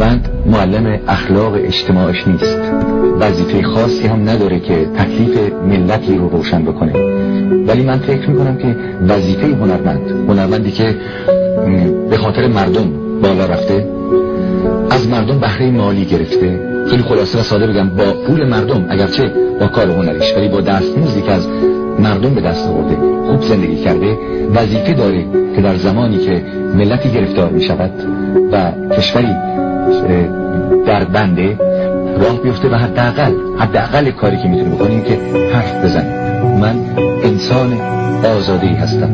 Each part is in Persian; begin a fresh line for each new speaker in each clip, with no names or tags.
هنرمند معلم اخلاق اجتماعش نیست. وظیفه خاصی هم نداره که تکلیف ملتی رو روشن بکنه. ولی من فکر می‌کنم که وظیفه هنرمند هنرمندی که به خاطر مردم بالا رفته از مردم بهره مالی گرفته. خیلی خلاصه و ساده بگم با پول مردم اگرچه با کار هنریش ولی با دستموزی که از مردم به دست آورده خوب زندگی کرده وظیفه داره که در زمانی که ملتی گرفتار می شود و کشوری در بنده راه بیفته و حداقل حداقل کاری که می‌تونه بکنیم که حرف بزنیم من انسان آزاده هستم.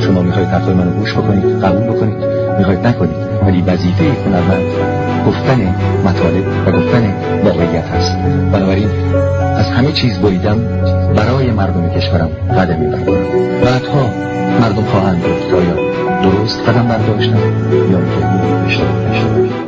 شما می‌خواید حرفای منو گوش بکنید قبول بکنید می‌خواید نکنید ولی وظیفه هنرمند گفتن مطالب و گفتن واقعیت هست. بنابراین از همه چیز بریدم برای مردم کشورم قدم میبردم بعدها مردم خواهند گفت آیا درست قدم برداشتم یا که اشتباه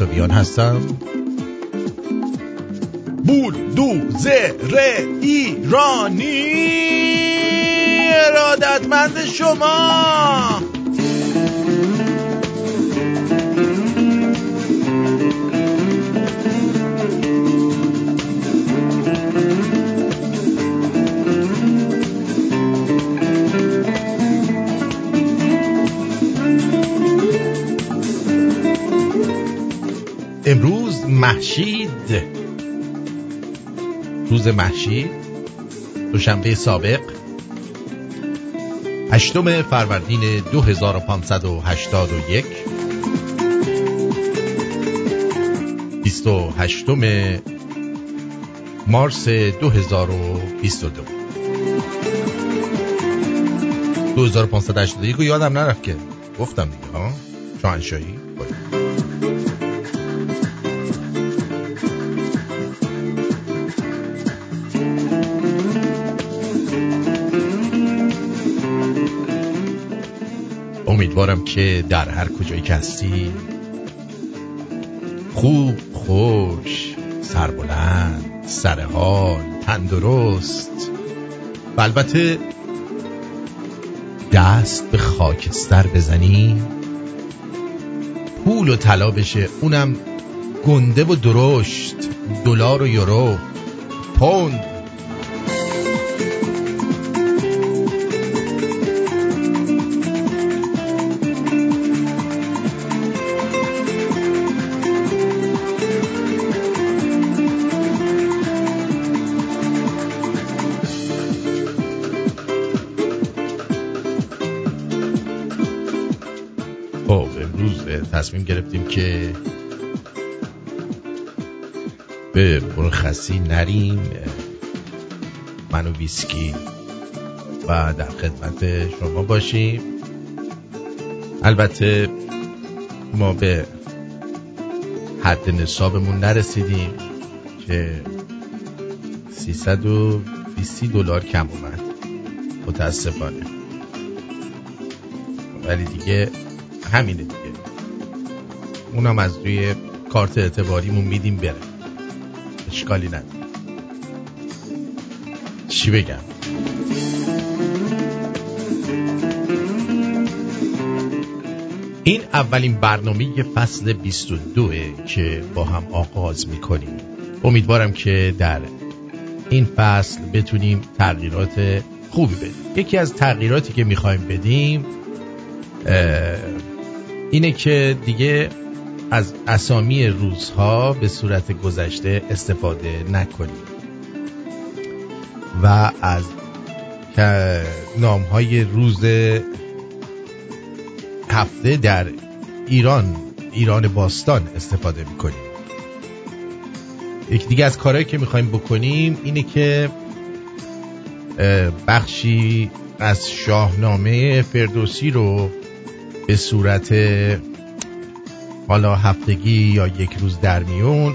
پرتویان هستم؟ بول دو ر ایرانی ارادتمند شما. محشید. روز محشید. دوشنبه سابق. هشتم فروردین 2581 28 مارس 2022 2581 رو یادم نرفت که. گفتم دیگه ها؟ شاهنشاهی. امیدوارم که در هر کجایی که هستی خوب خوش سربلند سرحال تندرست. و البته دست به خاکستر بزنی پول و طلا بشه اونم گنده و درشت دلار و یورو پوند. تصمیم گرفتیم که به مرخصی نریم من و ویسکی و در خدمت شما باشیم. البته ما به حد نصابمون نرسیدیم که 320 دلار کم اومد. متاسفانه. ولی دیگه همینه. اونم از روی کارت اعتباریمون میدیم بره. اشکالی نداره. چی بگم؟ این اولین برنامه فصل 22 که با هم آغاز می‌کنیم. امیدوارم که در این فصل بتونیم تغییرات خوبی بدیم. یکی از تغییراتی که می‌خوایم بدیم اینه که دیگه از اسامی روزها به صورت گذشته استفاده نکنیم. و از نام های روز هفته در ایران ایران باستان استفاده می‌کنیم. یکی دیگه از کارهایی که می‌خوایم بکنیم اینه که بخشی از شاهنامه فردوسی رو به صورت حالا هفتگی یا یک روز در میون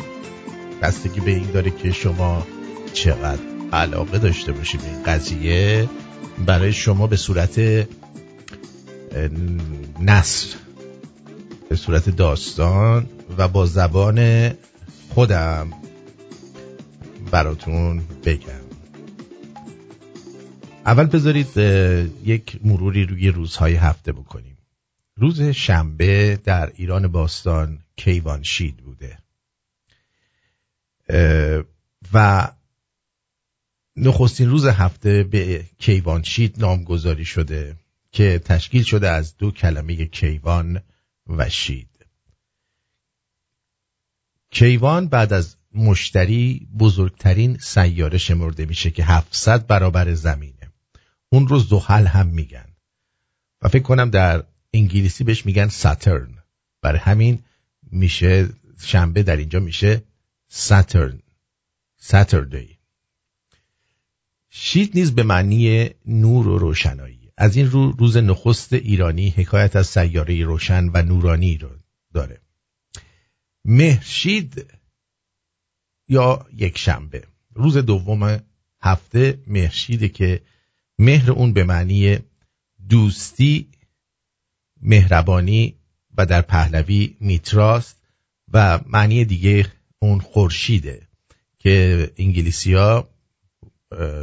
بستگی به این داره که شما چقدر علاقه داشته باشید این قضیه. برای شما به صورت نصر به صورت داستان و با زبان خودم براتون بگم. اول بذارید یک مروری روی روزهای هفته بکنیم. روز شنبه در ایران باستان کیوانشید بوده. و نخستین روز هفته به کیوانشید نامگذاری شده که تشکیل شده از دو کلمه کیوان و شید. کیوان بعد از مشتری بزرگترین سیاره شمرده میشه که 700 برابر زمینه. اون رو زحل هم میگن. و فکر کنم در انگلیسی بهش میگن ساترن برای همین میشه شنبه در اینجا میشه ساترن ساتردی شید نیز به معنی نور و روشنایی. از این رو روز نخست ایرانی حکایت از سیاره روشن و نورانی رو داره. مهرشید یا یک شنبه. روز دوم هفته مهرشیده که مهر اون به معنی دوستی مهربانی و در پهلوی میتراست و معنی دیگه اون خورشیده که انگلیسی ها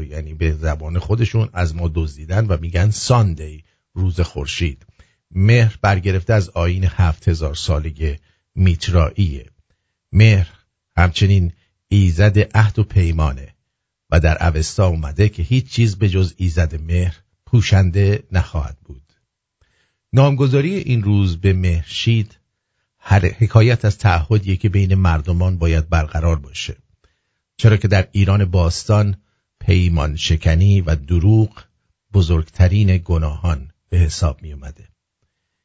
یعنی به زبان خودشون از ما دزدیدن و میگن ساندی روز خورشید. مهر برگرفته از آین هفت هزار ساله میترائیه. مهر همچنین ایزد عهد و پیمانه و در اوستا اومده که هیچ چیز به جز ایزد مهر پوشنده نخواهد بود. نامگذاری این روز به مهرشید هر حکایت از تعهدیه که بین مردمان باید برقرار باشه. چرا که در ایران باستان پیمان شکنی و دروغ بزرگترین گناهان به حساب می اومده.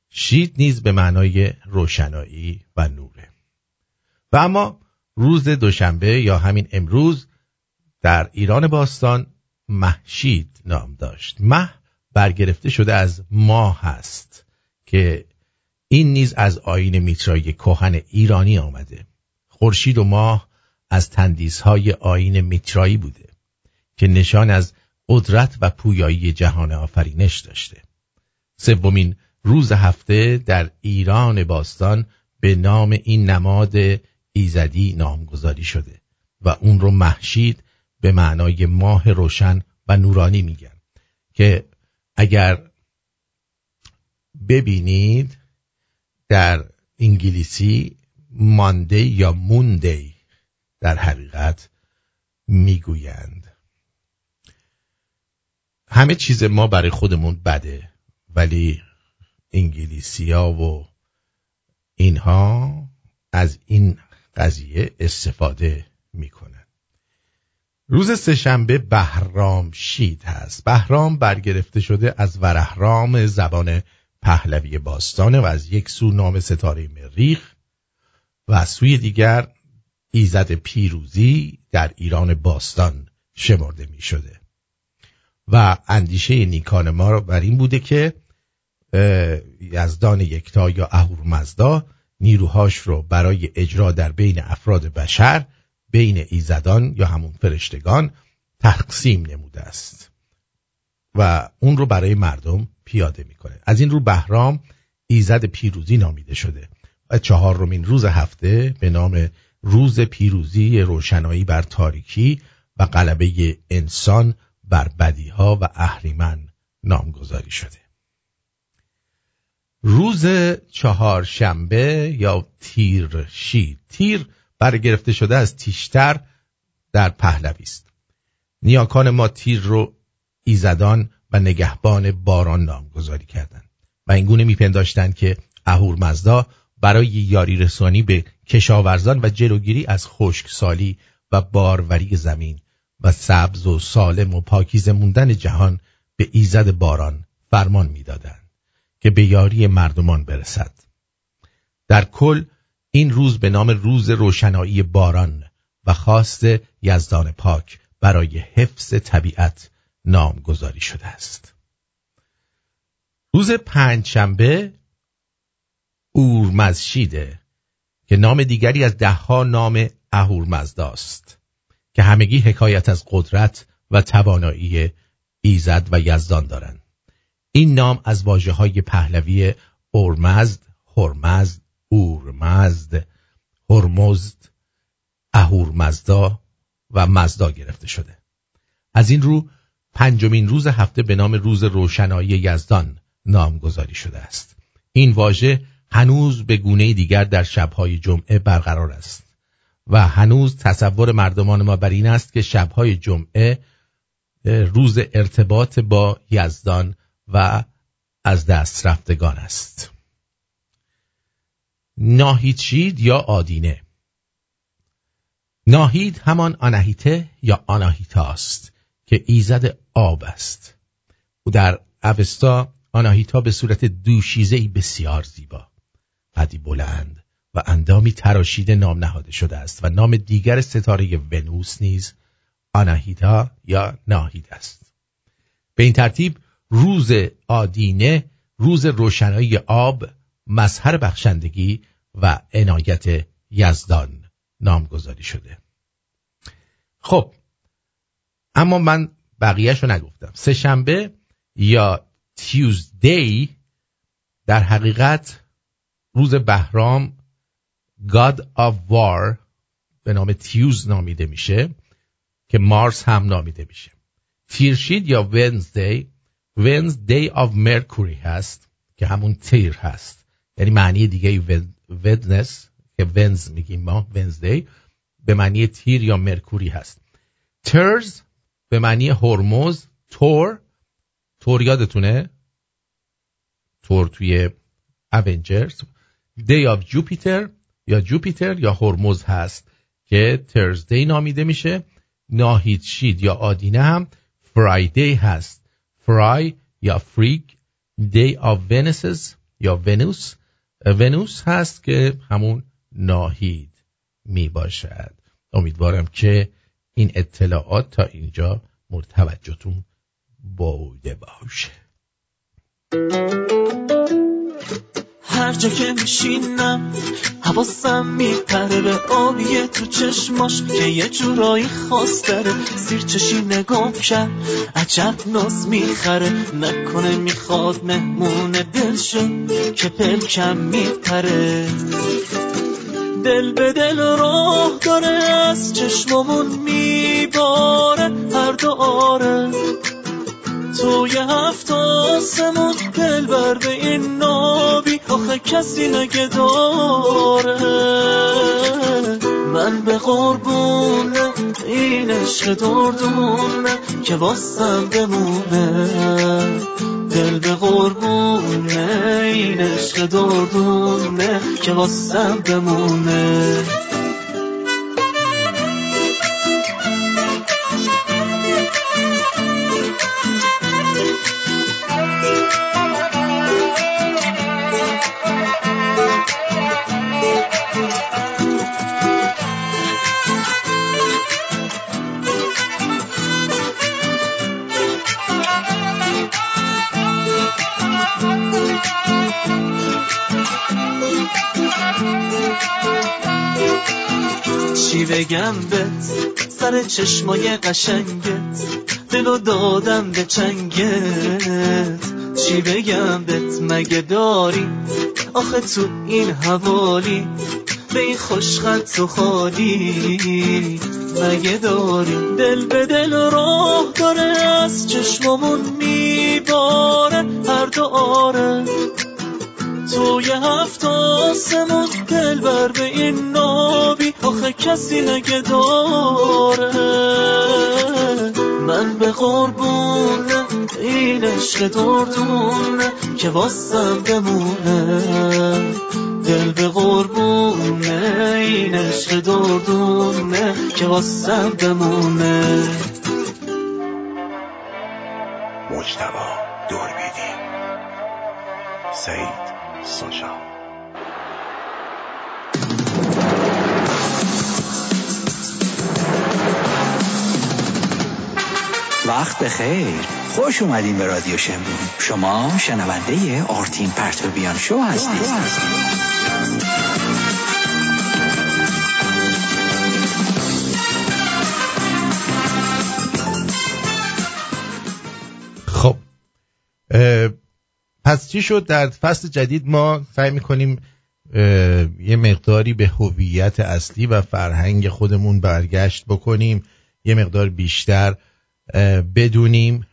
شید نیز به معنای روشنایی و نوره. و اما روز دوشنبه یا همین امروز در ایران باستان محشید نام داشت. مه برگرفته شده از ماه هست که این نیز از آین میترای کهن ایرانی آمده. خورشید و ماه از تندیسهای آین میترایی بوده که نشان از قدرت و پویایی جهان آفرینش داشته. سومین روز هفته در ایران باستان به نام این نماد ایزدی نامگذاری شده و اون رو محشید به معنای ماه روشن و نورانی میگن که اگر ببینید در انگلیسی ماندی یا موندی در حقیقت می‌گویند. همه چیز ما برای خودمون بده ولی انگلیسی ها و اینها از این قضیه استفاده می‌کنن روز سهشنبه بهرام شید هست. بهرام برگرفته شده از ورهرام زبان پهلوی باستانه و از یک سو نام ستاره مریخ و از سوی دیگر ایزد پیروزی در ایران باستان شمرده می شده و اندیشه نیکان ما بر این بوده که یزدان یکتا یا اهورمزدا نیروهاش رو برای اجرا در بین افراد بشر بین ایزدان یا همون فرشتگان تقسیم نموده است. و اون رو برای مردم پیاده می‌کنه. از این رو بهرام ایزد پیروزی نامیده شده. و چهارمین روز هفته به نام روز پیروزی روشنایی بر تاریکی و غلبه انسان بر بدیها و اهریمن نامگذاری شده. روز چهارشنبه یا تیر شید تیر برگرفته شده از تیشتر در پهلوی است. نیاکان ما تیر رو ایزدان و نگهبان باران نامگذاری کردند و اینگونه میپنداشتند که اهور مزدا برای یاری رسانی به کشاورزان و جلوگیری از خشکسالی و باروری زمین و سبز و سالم و پاکیزه موندن جهان به ایزد باران فرمان می‌دادند که به یاری مردمان برسد. در کل این روز به نام روز روشنایی باران و خواست یزدان پاک برای حفظ طبیعت نامگذاری شده است. روز پنجشنبه اورمزشیده که نام دیگری از دهها نام اهورمزداست که همگی حکایت از قدرت و توانایی ایزد و یزدان دارند. این نام از واجه های پهلوی اورمزد، هرمزد، اورمزد، هرمزد، اهورمزدا و مزدا گرفته شده. از این رو پنجمین روز هفته به نام روز روشنایی یزدان نامگذاری شده است. این واژه هنوز به گونه دیگر در شبهای جمعه برقرار است و هنوز تصور مردمان ما بر این است که شبهای جمعه روز ارتباط با یزدان و از دست رفتگان است. ناهیچید یا آدینه. ناهید همان آناهیته یا آناهیتا است که ایزد آب است. او در اوستا آناهیتا به صورت دوشیزهی بسیار زیبا قدی بلند و اندامی تراشیده نام نهاده شده است و نام دیگر ستاره ونوس نیز آناهیتا یا ناهید است. به این ترتیب روز آدینه روز روشنایی آب مظهر بخشندگی و عنایت یزدان نامگذاری شده. خب اما من بقیهش رو نگفتم. سه شنبه یا تیوزدی در حقیقت روز بهرام God of War به نام تیوز نامیده میشه که مارس هم نامیده میشه. تیرشید یا ونزدی ونز دی آف مرکوری هست که همون تیر هست. یعنی معنی دیگه ودنس که ونز میگیم ما ونزدی به معنی تیر یا مرکوری هست. Thurs به معنی هرمز Thor Thor یادتونه؟ Thor توی Avengers Day of Jupiter یا Jupiter یا هرمز هست که Thursday نامیده میشه. ناهید شید یا آدینه هم Friday هست. فرای یا فریگ Day of Venus یا ونوس ونوس هست که همون ناهید می باشد امیدوارم که این اطلاعات تا اینجا مرتوجهتون بوده باشه.
هر جا که میشینم حواسم میپره به آبیه تو چشماش که یه جورایی خاص داره زیر چشی نگام کرد عجب ناز می‌خره. نکنه می‌خواد مهمون دل شد که پلکم میپره. دل به دل راه داره از چشممون میباره هر دو آره. توی هفت آسمون دل بر به این نابی. آخه کسی نگه داره. من به قربونه این عشق دردونه که واسم بمونه. دل به قربونه این عشق دردونه که واسم بمونه. بگم بهت سر چشمای قشنگت دلو دادم به چنگت. چی بگم بهت مگه داری؟ آخه تو این حوالی به این خوشخط تو خالی. مگه داری؟ دل به دل راه داره از چشممون میباره هر دو آره. توی هفت آسمون دل بر به این نابی. آخه کسی نگه داره. من به قربونه این عشق دردونه که واسم بمونه. دل به قربونه این عشق دردونه که واسم بمونه.
مجتبا دور بیدی. سعید. ساشا.
وقت بخیر. خوش اومدین به رادیو شمرون شما شنونده آرتین پرتوبیان شو هستید.
پس چی شد؟ در فصل جدید ما سعی می‌کنیم یه مقداری به هویت اصلی و فرهنگ خودمون برگشت بکنیم. یه مقدار بیشتر بدونیم.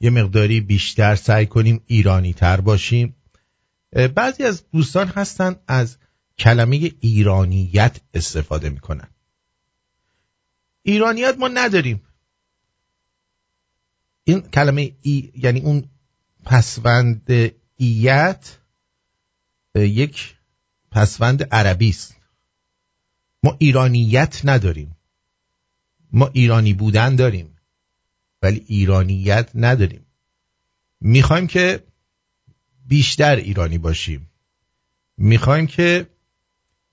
یه مقداری بیشتر سعی کنیم ایرانی تر باشیم بعضی از دوستان هستن از کلمه ایرانیت استفاده می‌کنن. ایرانیت ما نداریم. این کلمه ای یعنی اون پسوند ایت یک پسوند عربی است. ما ایرانیت نداریم. ما ایرانی بودن داریم ولی ایرانیت نداریم. می‌خوایم که بیشتر ایرانی باشیم. می‌خوایم که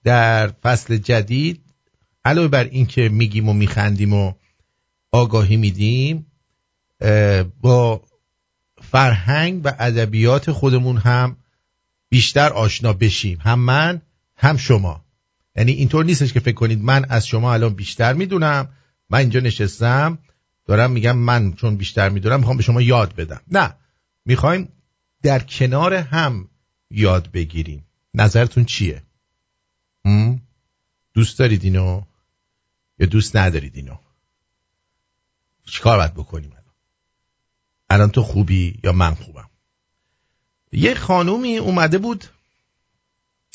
در فصل جدید علاوه بر اینکه میگیم و میخندیم و آگاهی میدیم با فرهنگ و ادبیات خودمون هم بیشتر آشنا بشیم. هم من هم شما. یعنی اینطور نیستش که فکر کنید من از شما الان بیشتر می‌دونم. من اینجا نشستم. دارم میگم من چون بیشتر می‌دونم می‌خوام به شما یاد بدم. نه. می‌خوایم در کنار هم یاد بگیریم. نظرتون چیه؟ دوست دارید اینو؟ یا دوست ندارید اینو؟ چیکار باید بکنیم؟ الان تو خوبی یا من خوبم؟ یه خانومی اومده بود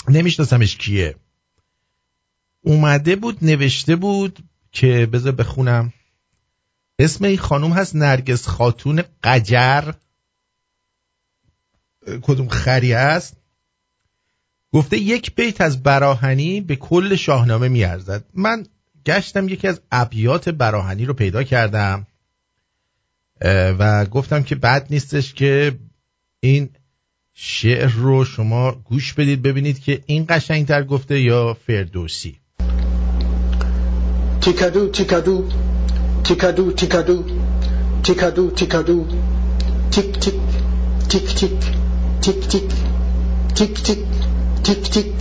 نمیشناسمش کیه. اومده بود نوشته بود که بذار بخونم. اسم این خانوم هست نرگس خاتون قجر. کدوم خری است؟ گفته یک بیت از براهنی به کل شاهنامه میارزد. من گشتم یکی از ابیات براهنی رو پیدا کردم. و گفتم که بد نیستش که این شعر رو شما گوش بدید ببینید که این قشنگتر گفته یا فردوسی
تیکادو تیکادو تیکادو تیکادو تیکادو تیکادو تیک تیک تیک تیک تیک تیک تیک تیک تیک تیک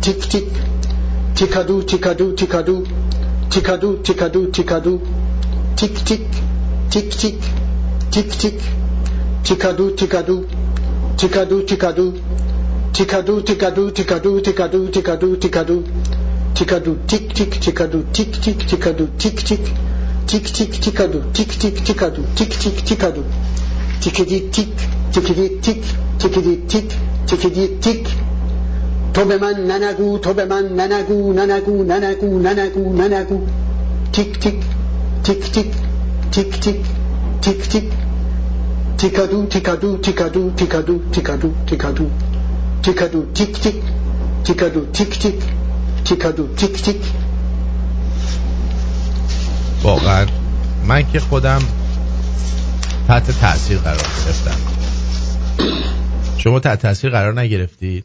تیک تیک تیکادو تیکادو تیکادو تیکادو تیکادو تیکادو تیک تیک تیک تیک تیک تیک تیکادو تیکادو تیکادو تیکادو تیکادو تیکادو تیکادو تیکادو تیکادو تیکادو تیکادو تیک تیک تیکادو تیک تیک تیکادو تیک تیک تیک تیک تیکادو تیک تیک تیکادو تیک تیک تیکادو تیکدی تیک تیکدی تیک تیکدی تیک تیکدی تیک تو به من ننگو تو به من ننگو ننگو ننگو ننگو ننگو تیک تیک تیک تیک تیک تیک تیک تیک تیکادو تیکادو تیکادو تیکادو تیکادو تیکادو تیکادو تیک تیک تیکادو تیک تیک تیکادو تیک تیک
واقعا. من که خودم تحت تاثیر قرار گرفتم. شما تحت تاثیر قرار نگرفتید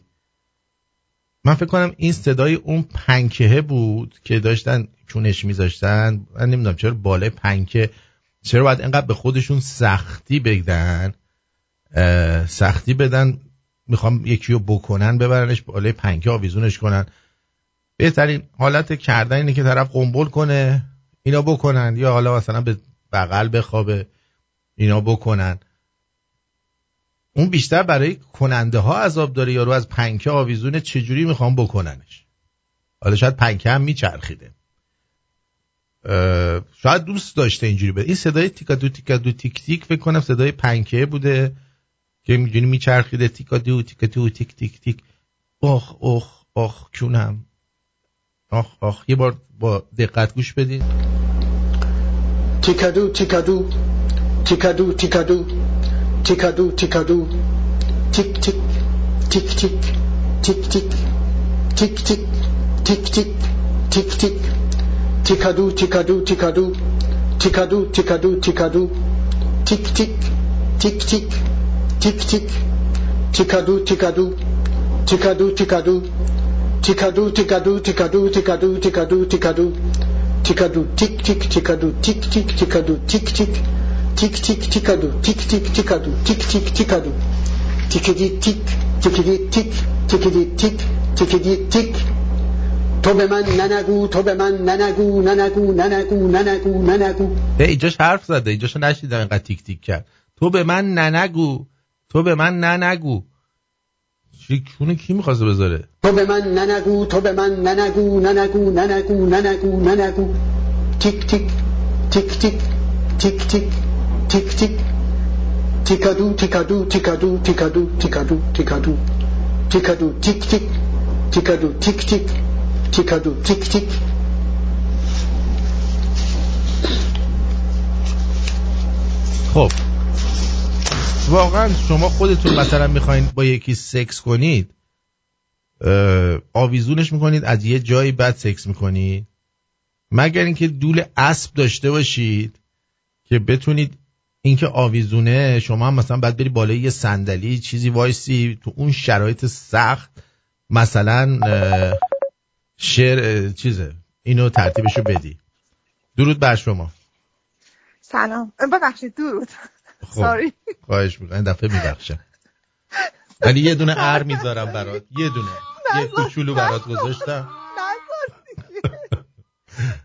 من فکر کنم این صدای اون پنکه بود که داشتن چونش میذاشتن. من نمی‌دونم چرا بالای پنکه چرا باید اینقدر به خودشون سختی بگدن سختی بدن می‌خوام یکی رو بکنن ببرنش بالای پنکه آویزونش کنن. بهترین حالت کردن اینه که طرف قنبل کنه اینا بکنن. یا حالا مثلا به بغل بخوابه اینا بکنن. اون بیشتر برای کننده ها عذاب داره. یارو از پنکه آویزونه چجوری می‌خوام بکننش؟ حالا شاید پنکه هم میچرخیده. شاید دوست داشته اینجوری بده. این صدای تیکادو تیکادو تیک تیک فکر کنم صدای پنکه بوده که می‌دونی میچرخیده تیکادو تیکادو تیک تیک تیک. اخ اخ اخ کونم. آخ آخ یه بار با دقت گوش بدید
تیکادو تیکادو تیکادو تیکادو تیکادو تیکادو تیک تیک. تیک تیک. تیک تیک. تیک تیک. تیک تیک. تیک تیک. ティカドゥティカドゥティカドゥティカドゥティカドゥティカドゥティキティキティキティキティキティキティカドゥティカドゥティカドゥティカドゥティカドゥティカドゥティカドゥティカドゥティカドゥティカドゥティカドゥティキティキティカドゥティキティキティカドゥティキティキティキティキティカドゥティキティキティカドゥティキティキティカドゥティキディティキティキディティキティキディティキティキディティキ تو به من ننگو تو به من ننگو ننگو ننگو ننگو ننگو.
اینجاش حرف زده اینجاش نشیدم اینقدر تیک تیک کرد. تو به من ننگو تو به من ننگو. چونه کی می‌خواسته بذاره؟
تو به من ننگو تو به من ننگو ننگو ننگو ننگو ننگو. تیک تیک تیک تیک تیک تیک تیک تیک. تیکادو تیکادو تیکادو تیکادو تیکادو تیکادو. تیکادو تیک تیک تیکادو تیک تیک. تیکادو تیک تیک
خب. واقعا شما خودتون مثلا می‌خواین با یکی سکس کنید آویزونش می‌کنید از یه جایی بعد سکس می‌کنید. مگر اینکه دول اسب داشته باشید که بتونید اینکه آویزونه شما هم مثلا باید بری بالای یه صندلی چیزی وایسی تو اون شرایط سخت مثلا شعر چیزه. اینو ترتیبشو بدی. درود بر شما.
سلام. ببخشید درود.
خب خواهش می‌کنم. این دفعه میبخشم. ولی یه دونه ار می‌ذارم برات. یه دونه. یه کوچولو برات گذاشتم.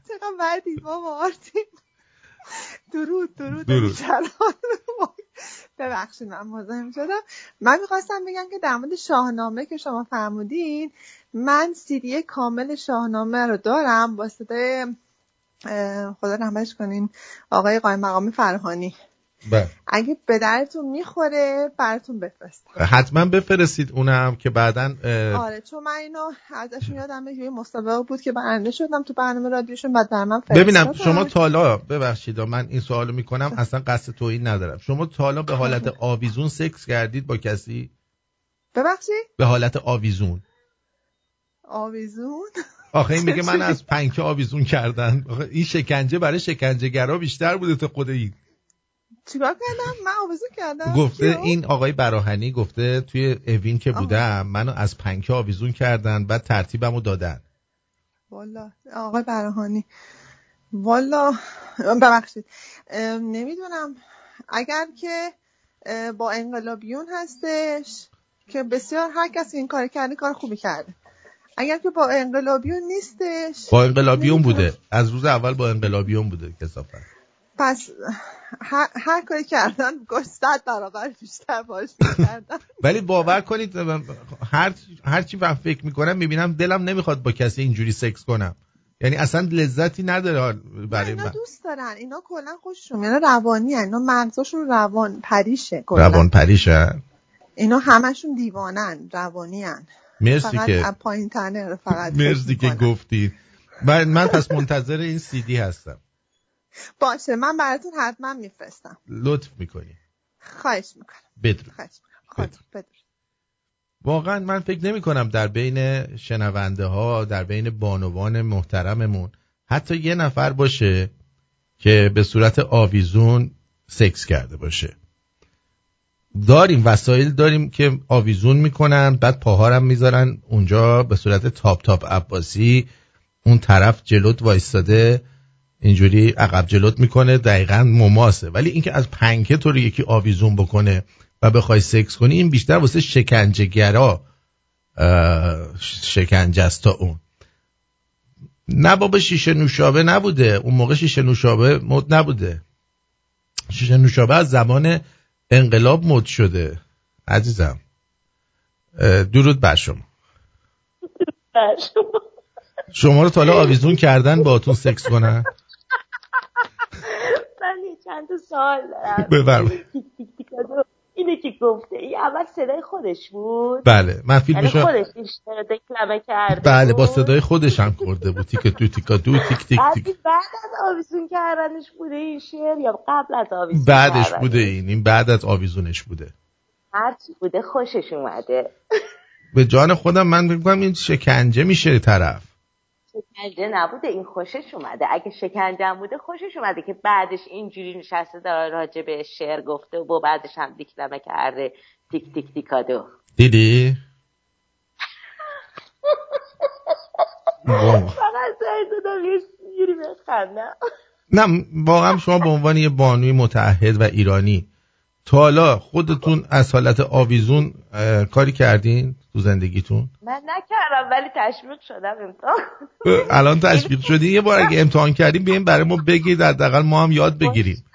چقدر مردی بابا آرتین. درود درود.
درود.
ببخشید من مزاحم شدم. من می‌خواستم بگم که در مورد شاهنامه که شما فرمودین من سیدی کامل شاهنامه رو دارم با صدای خدا رحمتش کنین آقای قایم مقام فرهانی.
بله.
اگه به درتون می‌خوره براتون بفرستم.
حتما بفرستید اونم که بعدا
آره چون من اینو ازشون یادم یه مسابقه بود که برنده شدم تو برنامه رادیوشون بعد در من
ببینم شما تالا ببخشید من این سوالو می‌کنم اصلا قصد توهین ندارم. شما تالا به حالت آویزون سکس کردید با کسی؟
ببخشید؟
به حالت آویزون.
آویزون؟
آخه این میگه من از پنکه آویزون کردن. این شکنجه برای شکنجهگرا بیشتر بوده تا خود این.
چیکار کردم؟ من آویزون کردم.
گفته این آقای براهنی گفته توی اوین که بودم منو از پنکه آویزون کردن بعد ترتیبمو دادن.
والا آقای براهانی والا ببخشید. نمی‌دونم. اگر که با انقلابیون هستش که بسیار هر کسی این کار کرده کار خوبی کرده. اگر که با انقلابیون نیستش
با انقلابیون بوده. از روز اول با انقلابیون بوده کسافت.
پس هر, هر کاری کردن گوش صد برابر بیشتر باش می‌کردن
ولی باور کنید هر هر چی وقت فکر می‌کنم می‌بینم دلم نمی‌خواد با کسی اینجوری سکس کنم. یعنی اصلا لذتی نداره برای
اینا
من.
دوست دارن. اینا کلا خوششون اینا روانی هن. اینا مغزشون روان پریشه کلا.
روان پریشه.
اینا همشون دیوانن روانی هن.
مرسی
فقط
که
پایین تنه فقط
مرسی که گفتی. من, من پس منتظر این سیدی هستم.
باشه من براتون حتما میفرستم.
لطف می‌کنی.
خواهش می‌کنم.
بدرود.
خواهش می‌کنم. خود بدرود.
واقعا من فکر نمی کنم در بین شنونده ها در بین بانوان محترممون حتی یه نفر باشه که به صورت آویزون سکس کرده باشه. داریم وسایل داریم که آویزون می‌کنن بعد پاهارم می‌ذارن اونجا به صورت تاپ تاپ عباسی اون طرف جلوت وایستاده. اینجوری عقب جلوت می‌کنه دقیقا مماسه. ولی اینکه از پنکه تو رو یکی آویزون بکنه و بخوای سکس کنی این بیشتر واسه شکنجهگرا شکنجه است تا اون. نه بابا شیشه نوشابه نبوده. اون موقع شیشه نوشابه مد نبوده. شیشه نوشابه از زمان انقلاب مد شده. عزیزم درود بر شما. شما. رو تالا آویزون کردن با اتون سکس کنن؟
چند تا سوال دارم.
بفرمایید.
اینه که گفته این اول صدای خودش بود؟
بله من
یعنی
فیلمشو
خودش دکلمه کرده
بله با؟ صدای خودش هم کرده بود. تیک تو تیکا دو تیک تیک تیک.
بعد از آویزون کردنش بوده این شعر یا قبل از آویزون
بعدش
کردنش؟
بوده این این بعد از آویزونش بوده.
هرچی بوده خوشش اومده.
به جان خودم من میگم این شکنجه میشه طرف.
شکنجه نبوده این خوشش اومده. اگه شکنجه بوده خوشش اومده که بعدش اینجوری نشسته داره راجع به شعر گفته و بعدش هم دیکلمه کرده تیک تیک تیکادو
دیدی.
فقط سعی دادم یه جوری بخندم.
نه واقعا شما به عنوان یه بانوی متعهد و ایرانی تا حالا خودتون از حالت آویزون کاری کردین تو زندگیتون؟
من نکردم ولی تشویق شدم امتحان.
الان تشویق شدی؟ یه بار اگه امتحان کردیم بیاین برای ما بگید حداقل ما هم یاد بگیریم.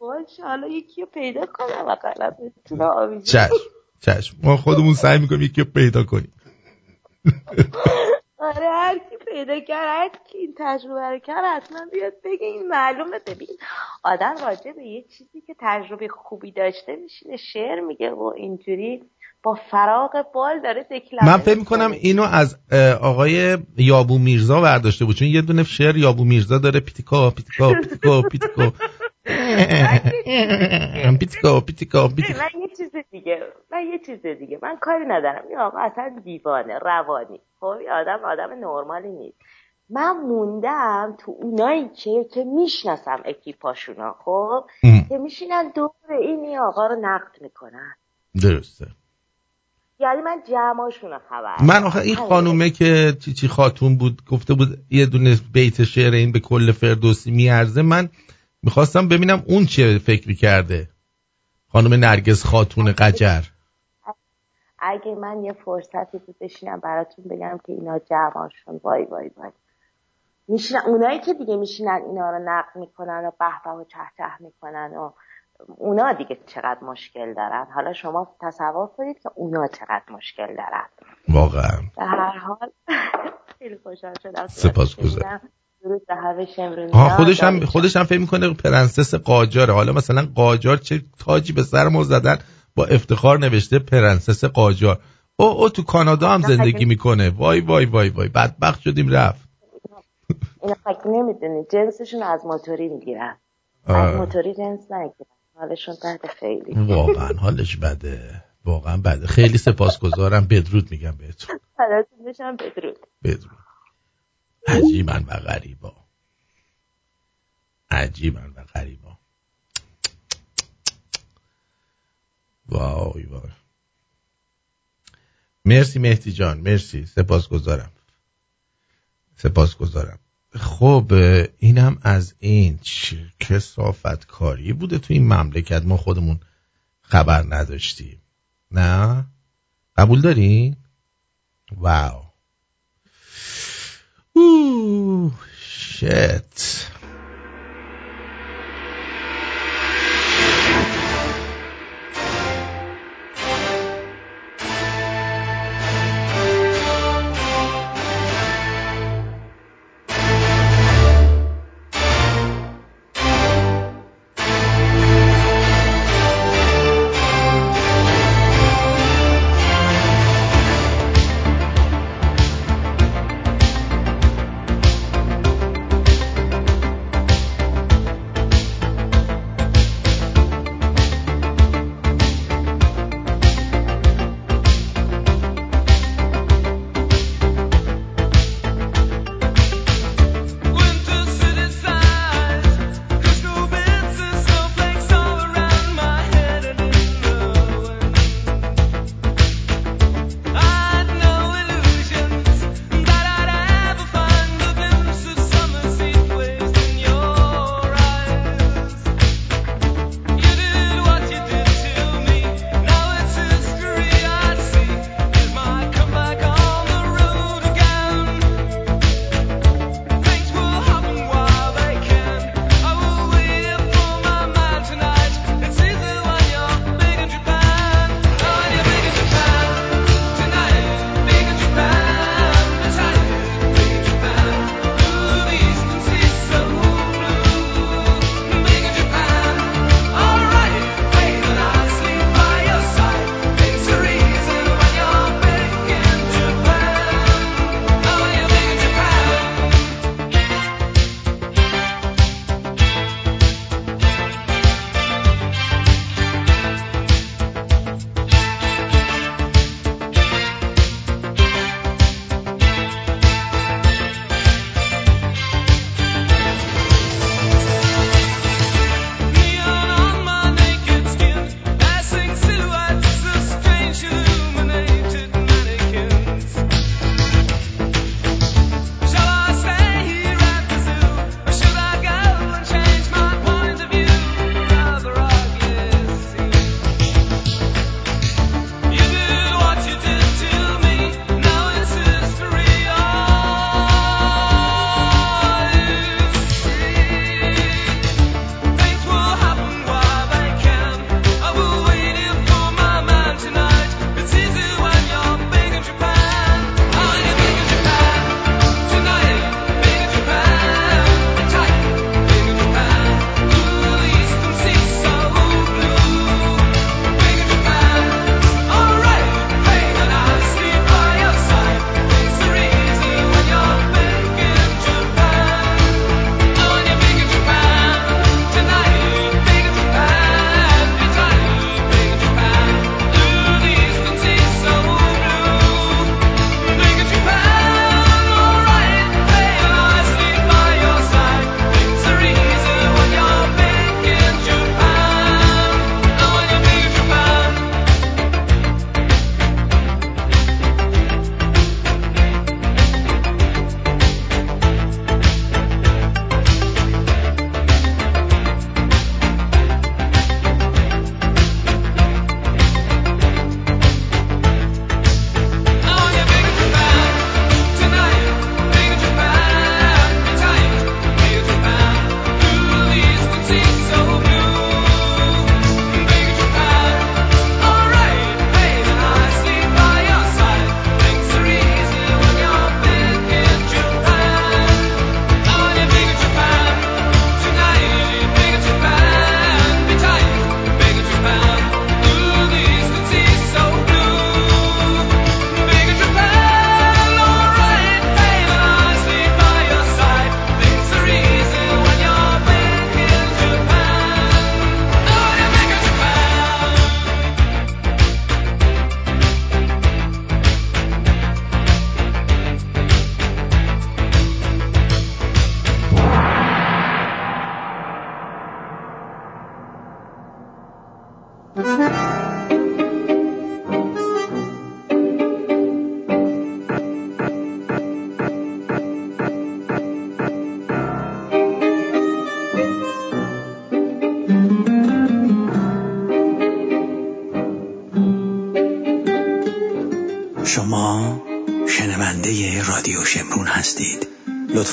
باشه حالا یکی رو پیدا کنم
چشم چشم. ما خودمون سعی می‌کنیم یکی رو پیدا کنیم.
آره هر کی پیدا کرد هر کی این تجربه رو کرد حتما بیاد بگه این معلومه. ببین آدم راجع به یه چیزی که تجربه خوبی داشته میشینه شعر میگه و اینجوری با فراغ بال داره دکلمه
من فکر می‌کنم اینو از آقای یابو میرزا برداشته بود چون یه دونه شعر یابو میرزا داره پیتیکا پیتیکا پیتیکا پیتیکا. پیتیکا پیتیکا پیتیکا
من یه چیز دیگه من یه چیز دیگه. من کاری ندارم. این آقا اصلا دیوانه روانی. خب آدم آدم نرمالی نیست. من موندم تو اونایی که که می‌شناسم اکیپاشونا خب که میشینن دور این آقا رو نقد می‌کنن.
درسته.
یعنی من جمعاشون خبر
من آخه این خانومه که چی چی خاتون بود گفته بود یه دونه بیت شعر این به کل فردوسی میارزه من می‌خواستم ببینم اون چه فکری کرده. خانم نرگز خاتون قجر.
اگه من یه فرصتی بود بشینم براتون بگم که اینا جمعاشون وای وای وای. میشینن اونایی که دیگه میشینن اینا رو نقد می‌کنن و به و چه می‌کنن و اونا دیگه چقدر مشکل دارن؟ حالا شما تصور کنید که اونا چقدر مشکل دارن.
واقعا.
در هر حال خیلی خوشحال شدم
سپاس گذارم خودش هم خودش هم فکر می‌کنه پرنسس قاجاره. حالا مثلا قاجار چه تاجی به سر ما زدن؟ با افتخار نوشته پرنسس قاجار. او او تو کانادا هم زندگی می‌کنه. وای وای وای وای. بدبخت شدیم رفت.
اینا فکر نمی‌دونی. جنسشون از موتوری می‌گیرن. از موتوری جنس نگیرن. حالشون بده خیلی.
واقعا حالش بده. واقعا بده. خیلی سپاسگزارم. بدرود میگم بهتون.
بدرود.
بدرود. عجیبن و غریبا. عجیبن و غریبا. وای وای. مرسی مهدی جان مرسی. سپاسگزارم. سپاسگزارم. خب اینم از این کسافت کاری بوده تو این مملکت. ما خودمون خبر نداشتیم. نه؟ قبول دارین؟ واو. اوه شت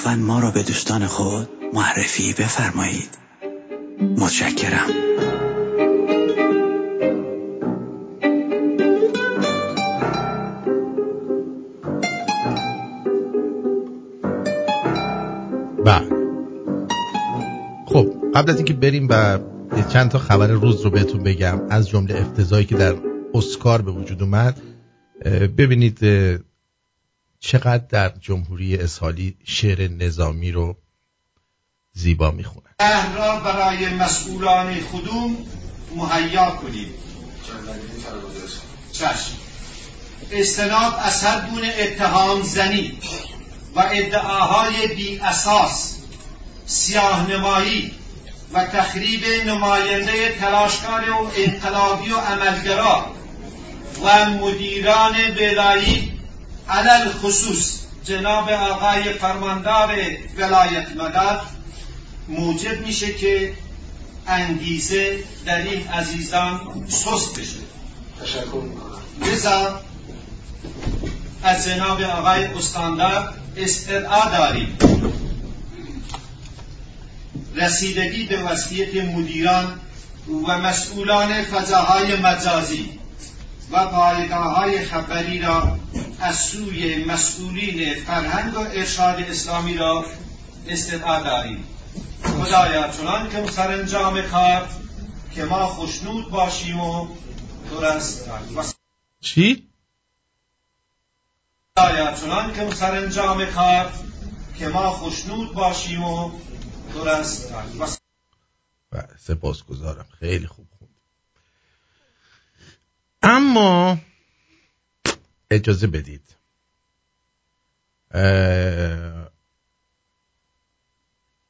لطفا ما را به دوستان خود معرفی بفرمایید. متشکرم.
بله. خب قبل از اینکه بریم و چند تا خبر روز رو بهتون بگم از جمله افتضاحی که در اسکار به وجود اومد ببینید چقدر در جمهوری اسحالی شعر نظامی رو زیبا می‌خونن
شهر را برای مسئولان خودم مهیا کنیم چشم. استناب از هر گونه اتهام زنی و ادعاهای بی اساس سیاه نمایی و تخریب نماینده تلاشکار و انقلابی و عملگرا و مدیران ولایی علل خصوص جناب آقای فرماندار ولایت مدد موجب میشه که انگیزه در این عزیزان سست بشه.
تشکر می‌کنم.
لذا از جناب آقای استاندار استدعا داریم. رسیدگی به وصیت مدیران و مسئولان فضاهای مجازی. و پایگاه های خبری را از سوی مسئولین فرهنگ و ارشاد اسلامی را استدعا داریم. خدایا چنان که سرانجام کار که ما خوشنود باشیم و درست
چی؟
خدایا چنان که سرانجام کار که ما خوشنود باشیم و درست
سپاس گذارم خیلی خوب. اما اجازه بدید.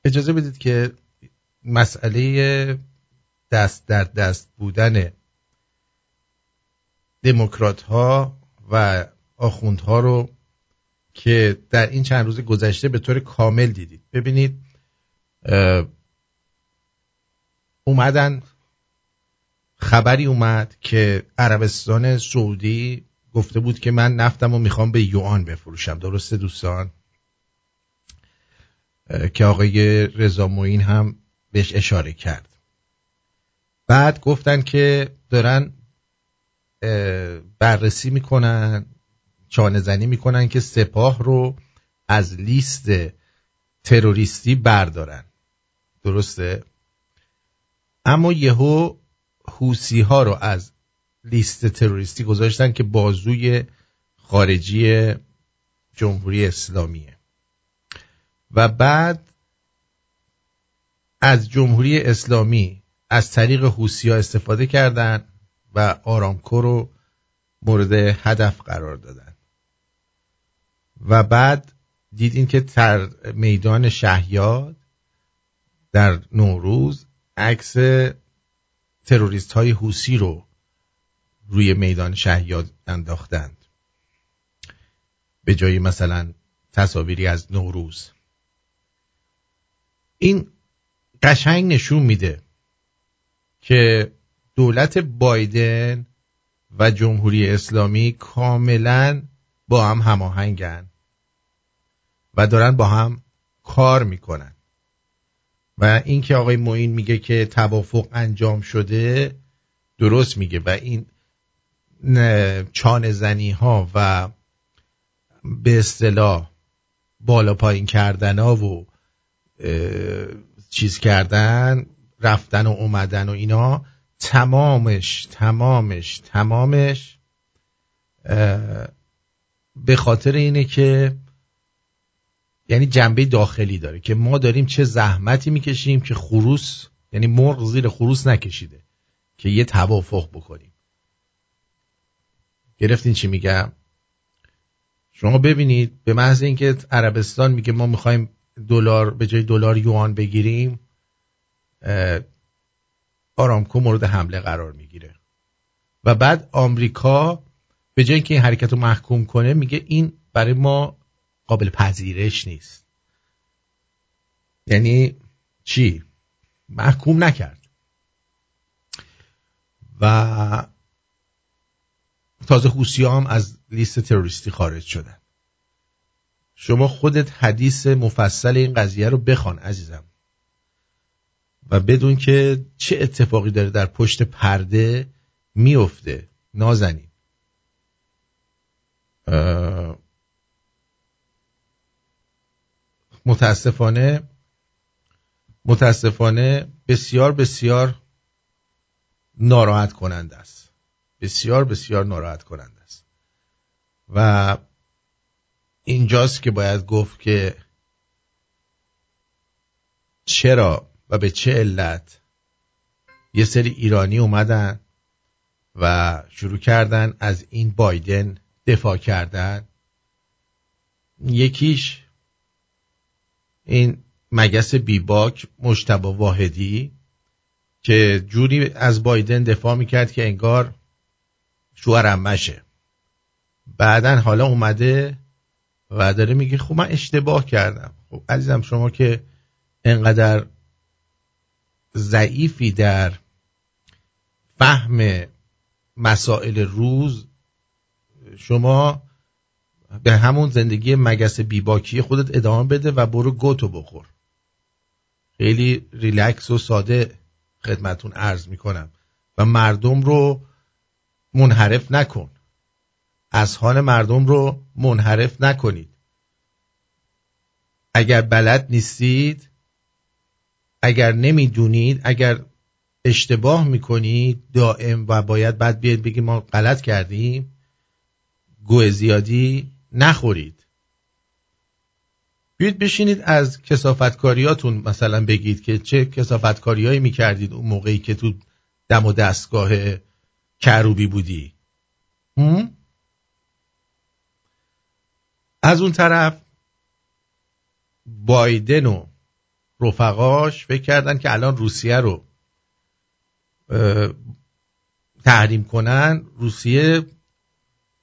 اجازه بدید که مسئله دست در دست بودن دموکرات ها و آخوندها رو که در این چند روز گذشته به طور کامل دیدید. ببینید اومدن خبری اومد که عربستان سعودی گفته بود که من نفتم و می‌خوام به یوان بفروشم. درسته دوستان؟ که آقای رضا موین هم بهش اشاره کرد. بعد گفتن که دارن بررسی می‌کنن چانه زنی می‌کنن که سپاه رو از لیست تروریستی بردارن. درسته؟ اما یهو حوسی ها رو از لیست تروریستی گذاشتن که بازوی خارجی جمهوری اسلامیه. و بعد از جمهوری اسلامی از طریق حوسی ها استفاده کردن و آرامکو رو مورد هدف قرار دادن. و بعد دیدین که در میدان شهیاد در نوروز عکس تروریست های حوسی رو روی میدان شهیاد انداختند. به جای مثلا تصاویری از نوروز. این قشنگ نشون میده که دولت بایدن و جمهوری اسلامی کاملا با هم هماهنگن و دارن با هم کار می‌کنن. و اینکه آقای معین میگه که توافق انجام شده درست میگه. و این چانه زنی ها و به اصطلاح بالا پایین کردن ها و چیز کردن رفتن و اومدن و اینا تمامش تمامش تمامش به خاطر اینه که یعنی جنبه داخلی داره که ما داریم چه زحمتی می‌کشیم که خروس یعنی مرغ زیر خروس نکشیده که یه توافق بکنیم. گرفتین چی میگم؟ شما ببینید به محض اینکه عربستان میگه ما می‌خوایم دلار به جای دلار یوان بگیریم آرامکو مورد حمله قرار می‌گیره. و بعد آمریکا به جای اینکه این حرکت رو محکوم کنه میگه این برای ما قابل پذیرش نیست. یعنی چی؟ محکوم نکرد. و تازه حوسی هم از لیست تروریستی خارج شدن. شما خودت حدیث مفصل این قضیه رو بخوان عزیزم. و بدون که چه اتفاقی داره در پشت پرده میفته نازنین. متاسفانه متاسفانه بسیار بسیار ناراحت کننده است. بسیار بسیار ناراحت کننده است. و اینجاست که باید گفت که چرا و به چه علت یه سری ایرانی اومدن و شروع کردن از این بایدن دفاع کردن. یکیش این مگس بیباک مشتبه واحدی که جوری از بایدن دفاع می‌کرد که انگار شوهر مشه بعدا حالا اومده و داره میگه خب من اشتباه کردم. خب عزیزم شما که انقدر ضعیفی در فهم مسائل روز شما به همون زندگی مگس بیباکی خودت ادامه بده و برو گوتو بخور. خیلی ریلکس و ساده خدمتون عرض می‌کنم و مردم رو منحرف نکن. حال مردم رو منحرف نکنید. اگر بلد نیستید اگر نمی‌دونید اگر اشتباه می‌کنید دائم و باید بعد بیاید بگید ما غلط کردیم گوه زیادی نخورید. بیاید بشینید از کسافتکاریاتون مثلا بگید که چه کسافتکاریایی می‌کردید اون موقعی که تو دم و دستگاه کروبی بودی. از اون طرف بایدن و رفقاش فکر کردن که الان روسیه رو تحریم کنن روسیه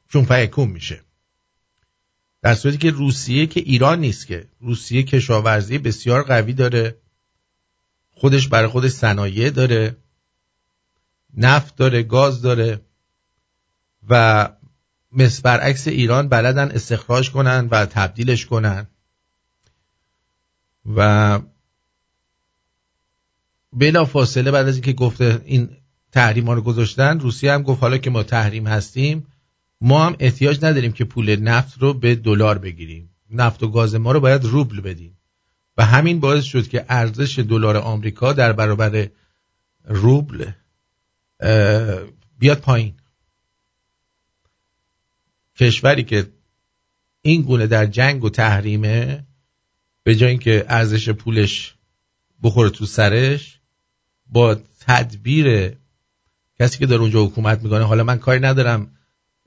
چون فیکون میشه. در صورتی که روسیه که ایران نیست که. روسیه کشاورزی بسیار قوی داره. خودش برای خودش صنایع داره. نفت داره گاز داره. و مثل برعکس ایران بلدن استخراج کنن و تبدیلش کنن. و بلا فاصله بعد از اینکه گفته این تحریم ها رو گذاشتن روسیه هم گفت حالا که ما تحریم هستیم ما هم احتیاج نداریم که پول نفت رو به دلار بگیریم. نفت و گاز ما رو باید روبل بدیم. و همین باعث شد که ارزش دلار آمریکا در برابر روبل بیاد پایین. کشوری که این گونه در جنگ و تحریمه به جای اینکه ارزش پولش بخوره تو سرش با تدبیر کسی که داره اونجا حکومت می‌کنه حالا من کاری ندارم.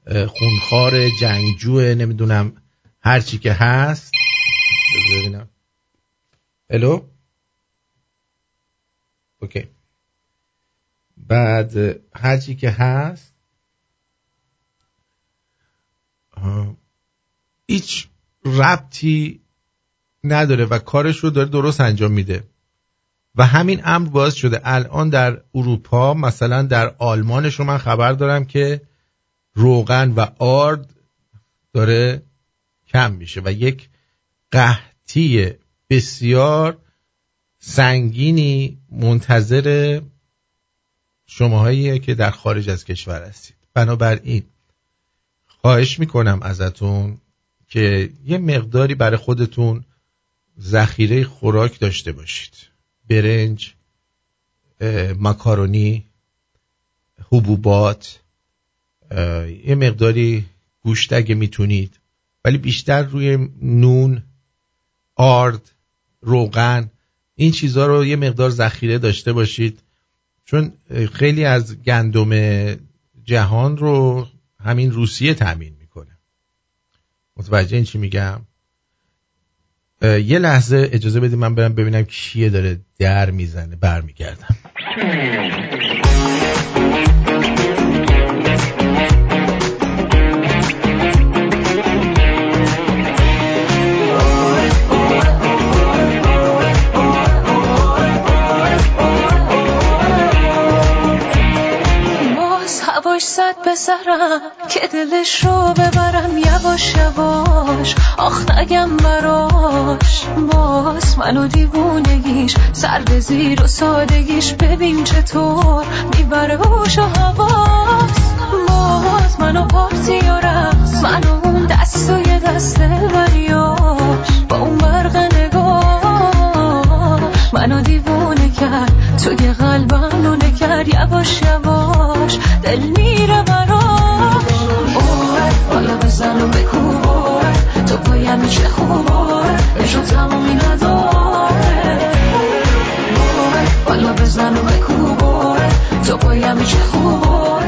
خونخوار جنگجو نمی‌دونم هرچی که هست. ببینم. الو اوکی بعد هرچی که هست. هیچ ربطی نداره و کارش رو داره درست انجام میده. و همین امر باعث شده الان در اروپا مثلا در آلمانش رو من خبر دارم که روغن و آرد داره کم میشه و یک قحطی بسیار سنگینی منتظر شماهایی که در خارج از کشور هستید. بنابراین خواهش می‌کنم ازتون که یه مقداری برای خودتون ذخیره خوراک داشته باشید. برنج مکارونی حبوبات یه مقداری گوشت اگه می‌تونید ولی بیشتر روی نون آرد روغن این چیزها رو یه مقدار ذخیره داشته باشید. چون خیلی از گندم جهان رو همین روسیه تامین می‌کنه. متوجه این چی میگم؟ یه لحظه اجازه بدید من برم ببینم کیه داره در می‌زنه برمیگردم.
باز هواش باد بسرم که دلش رو ببرم یواش یواش. آخ نگم براش. باز منو دیوونگیش سر به زیر و سادگیش. ببین چطور می‌بره هوش و حواس. باز منو پارتی و رقص. منو اون دستوی دست بریاش. با اون منو دیوونه کرد. توی قلبم نونه کرد. یواش یواش دل میره براش. اوه بالا بزن و بکوبار تو پایم میشه خوبار نشون تمومی نداره. بالا بزن و بکوبار تو پایم میشه خوبار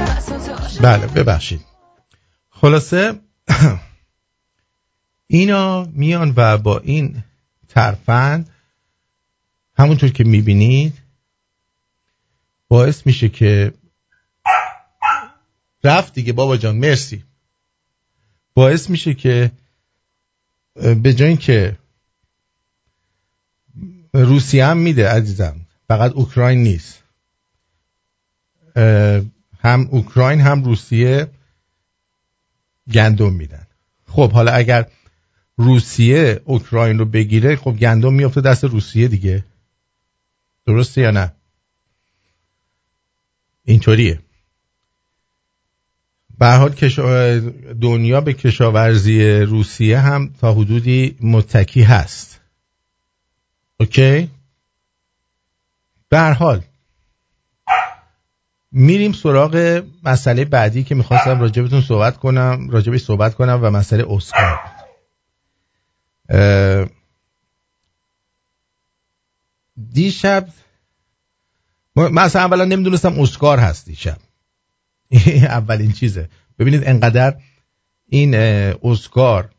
بله ببخشید. خلاصه اینا میان و با این ترفند همونطور که می‌بینید باعث میشه که رفت دیگه. بابا جان مرسی. باعث میشه که به جای که روسیه هم میده عزیزم فقط اوکراین نیست. هم اوکراین هم روسیه گندم میدن. خب حالا اگر روسیه اوکراین رو بگیره خب گندم میفته دست روسیه دیگه. درسته یا نه؟ اینطوریه. به حال دنیا به کشاورزی روسیه هم تا حدودی متکی هست. اوکی؟ به حال میریم سراغ مسئله بعدی که می‌خواستم راجبتون صحبت کنم راجبش صحبت کنم و مسئله اسکار. دیشب من اصلا اولا نمی‌دونستم اسکار هست دیشب. اولین چیزه. ببینید انقدر این اسکار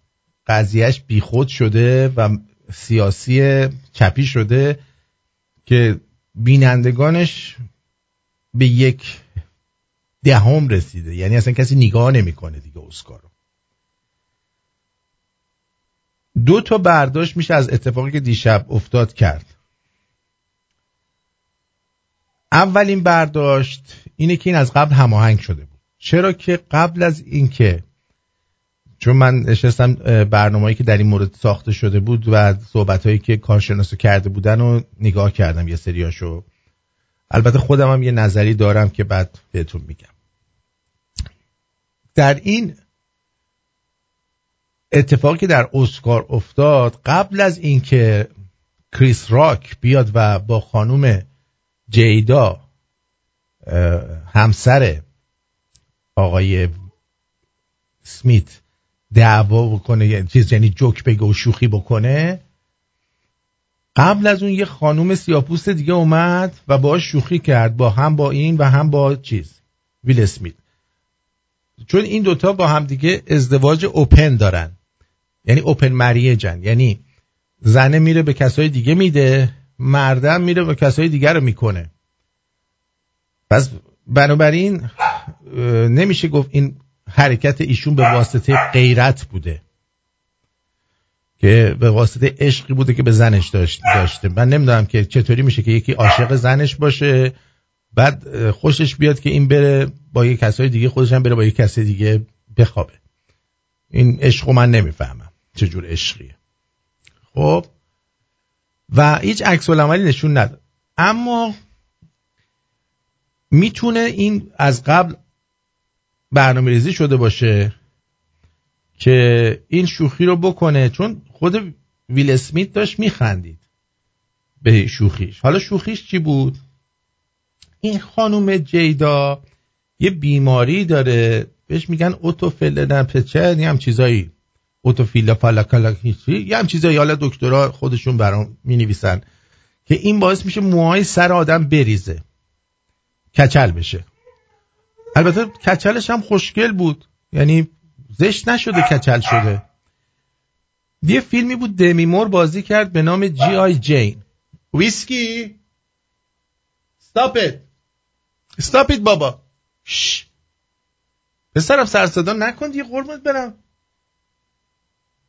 قضیهش بیخود شده و سیاسی چپی شده که بینندگانش به یک دهم رسیده. یعنی اصلا کسی نگاه نمی‌کنه دیگه اسکار رو. دو تا برداشت میشه از اتفاقی که دیشب افتاد کرد. اولین برداشت اینه که این از قبل هماهنگ شده بود. چرا که قبل از اینکه چون من نشستم برنامه‌ای که در این مورد ساخته شده بود و صحبتهایی که کارشناسو کرده بودن و نگاه کردم یه سریاشو. البته خودم هم یه نظری دارم که بعد بهتون میگم. در این اتفاقی که در اسکار افتاد قبل از اینکه کریس راک بیاد و با خانم جیدا همسر آقای سمیت دعوا بکنه یعنی چیز یعنی جوک بگه و شوخی بکنه. قبل از اون یه خانوم سیاپوست دیگه اومد و باش شوخی کرد با هم با این و هم با چیز ویل اسمیت. چون این دوتا با هم دیگه ازدواج اوپن دارن. یعنی اوپن مریجن یعنی زنه میره به کسای دیگه میده. مردم میره به کسای دیگه رو می‌کنه. پس بنابراین نمیشه گفت این حرکت ایشون به واسطه غیرت بوده که به واسطه عشقی بوده که به زنش داشته. من نمی‌دونم که چطوری میشه که یکی عاشق زنش باشه بعد خوشش بیاد که این بره با یه کسای دیگه خودش هم بره با یه کسی دیگه بخوابه. این عشق من نمی‌فهمم چجور عشقیه. خب و هیچ عکس عملی نشون نداد. اما می‌تونه این از قبل برنامه ریزی شده باشه که این شوخی رو بکنه چون خود ویل اسمیت داشت میخندید به شوخیش. حالا شوخیش چی بود؟ این خانوم جیدا یه بیماری داره بهش میگن اوتوفیلدن پچه یه هم چیزایی. اوتوفیلا فالاکالاکیچی یه هم چیزایی حالا دکترها خودشون برام می نویسن که این باعث میشه موهای سر آدم بریزه کچل بشه. البته کچلش هم خوشگل بود یعنی زشت نشده کچل شده. یه فیلمی بود دمی مور بازی کرد به نام جی آی جین. ویسکی. استاپت استاپت بابا. شش. پسرم سرصدا نکن دیگه قربونت برم.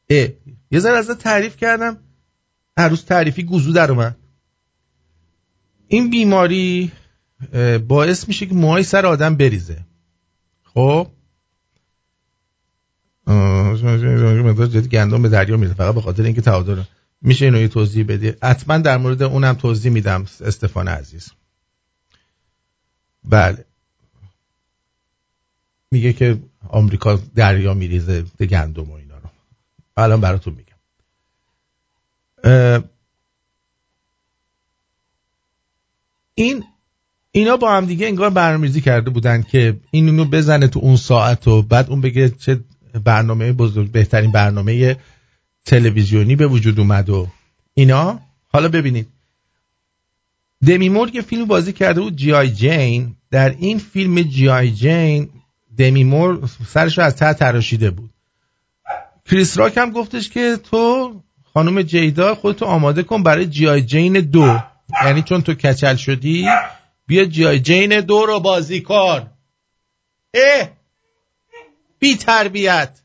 اه. یه ذره ازت تعریف کردم. عروس تعریفی گوزو در اومد. این بیماری باعث میشه که موهای سر آدم بریزه. خب؟ جدی گندم به دریا میره فقط به خاطر اینکه تعادل میشه اینو یه توضیح بدی حتما در مورد اونم توضیح میدم استفان عزیز. بله. میگه که آمریکا دریا میریزه به گندم و اینا. رو الان براتون میگم. این اینا با هم دیگه انگار برنامه‌ریزی کرده بودن که این اینو بزنه تو اون ساعت و بعد اون بگه چه برنامه بزرگ بهترین برنامه تلویزیونی به وجود اومد و اینا. حالا ببینید. دمی مور یه فیلم بازی کرده بود G.I. Jane در این فیلم G.I. Jane دمی مور سرش رو از ته تراشیده بود. کریس راک هم گفتش که تو خانم جیدا خودتو آماده کن برای G.I. Jane دو. یعنی چون تو کچل شدی بیا G.I. Jane دو رو بازی کن. اه! بی تربیت.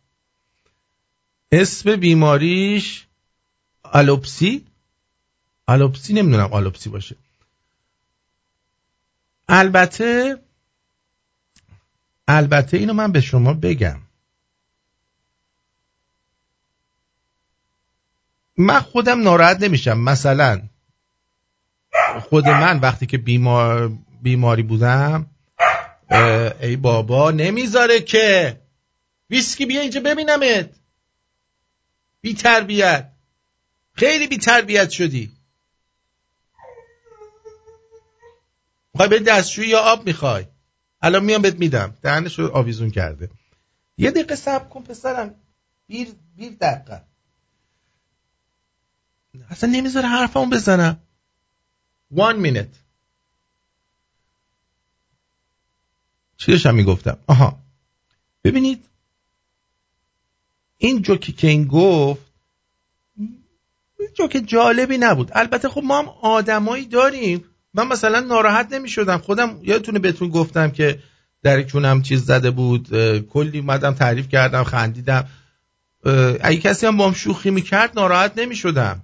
اسم بیماریش آلوپسی؟ آلوپسی نمی‌دونم آلوپسی باشه. البته البته اینو من به شما بگم. من خودم ناراحت نمیشم. مثلا خود من وقتی که بیمار بیماری بودم ای بابا نمی‌ذاره که ویسکی بیا اینجا ببینمت. بی تربیت. خیلی بی تربیت شدی. می‌خوای به دستشویی یا آب می‌خوای؟ الان میام بهت میدم. دهنش رو آویزون کرده. یه دقیقه صبر کن پسرم. بیر بیر دقیقه اصلا نمی‌ذاره حرفمو بزنم. One minute. چی داشتم می‌گفتم؟ آها. ببینید. این جوکی که این گفت جوک جالبی نبود. البته خب ما هم آدمایی داریم. من مثلا ناراحت نمی شدم خودم یادتونه بهتون گفتم که در کونم چیز زده بود کلی اومدم تعریف کردم خندیدم. اگه کسی هم با هم شوخی می‌کرد ناراحت نمی شدم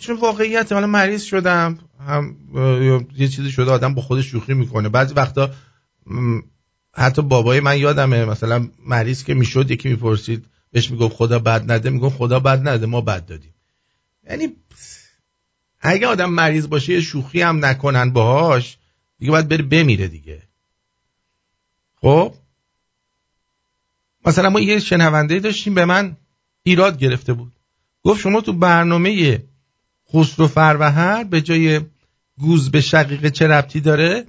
چون واقعیت حالا مریض شدم هم یه چیزی شده آدم با خودش شوخی می‌کنه. بعضی وقتا حتی بابای من یادمه مثلا مریض که می‌شد یکی می‌پرسید بهش می‌گفت خدا بد نده می‌گفت خدا بد نده ما بد دادیم. یعنی اگه آدم مریض باشه یه شوخی هم نکنن باهاش دیگه باید بره بمیره دیگه. خب؟ مثلا ما یه شنونده داشتیم به من ایراد گرفته بود. گفت شما تو برنامه خسرو فروهر به جای گوز به شقیقه چه ربطی داره؟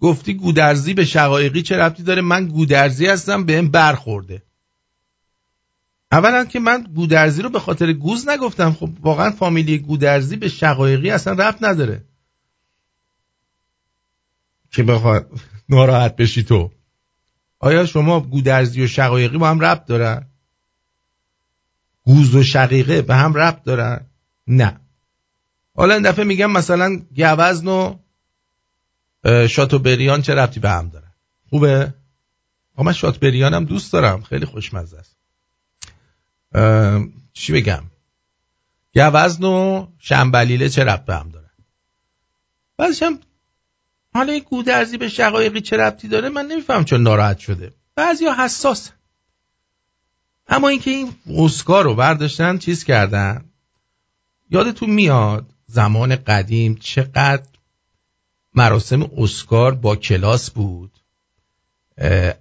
گفتی گودرزی به شقایقی چه ربطی داره؟ من گودرزی هستم به این برخورده. اولا که من گودرزی رو به خاطر گوز نگفتم. خب واقعا فامیلی گودرزی به شقایقی اصلا رفت نداره. که بخواد ناراحت بشی تو. آیا شما گودرزی و شقایقی با هم ربط دارن؟ گوز و شقیقه به هم ربط دارن؟ نه. حالا این دفعه میگم مثلا گوزن و شاتو بریان چه ربطی به هم دارن؟ خوبه؟ من شات بریانم دوست دارم خیلی خوشمزه است. چی بگم؟ گوزن و شنبلیله چه ربط به هم دارن؟ بعضش هم حالا این گودرزی به شقایقی چه ربطی داره؟ من نمیفهم چون ناراحت شده. بعضی حساس اما اینکه این اسکار رو برداشتن چیز کردن؟ یادتون میاد؟ زمان قدیم چقدر مراسم اسکار با کلاس بود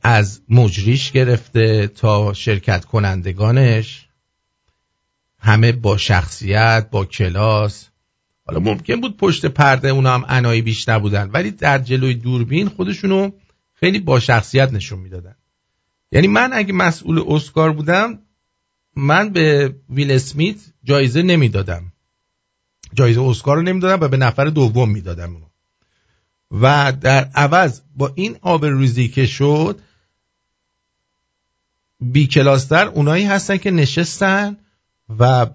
از مجریش گرفته تا شرکت کنندگانش همه با شخصیت با کلاس. حالا ممکن بود پشت پرده اونا هم انایی بیش نبودن ولی در جلوی دوربین خودشونو خیلی با شخصیت نشون می‌دادن. یعنی من اگه مسئول اسکار بودم من به ویل اسمیت جایزه نمی‌دادم. جایزه اسکار رو نمی‌دادم و به نفر دوم می‌دادم اونو. و در عوض با این آبروریزی که شد بی کلاستر اونایی هستن که نشستن و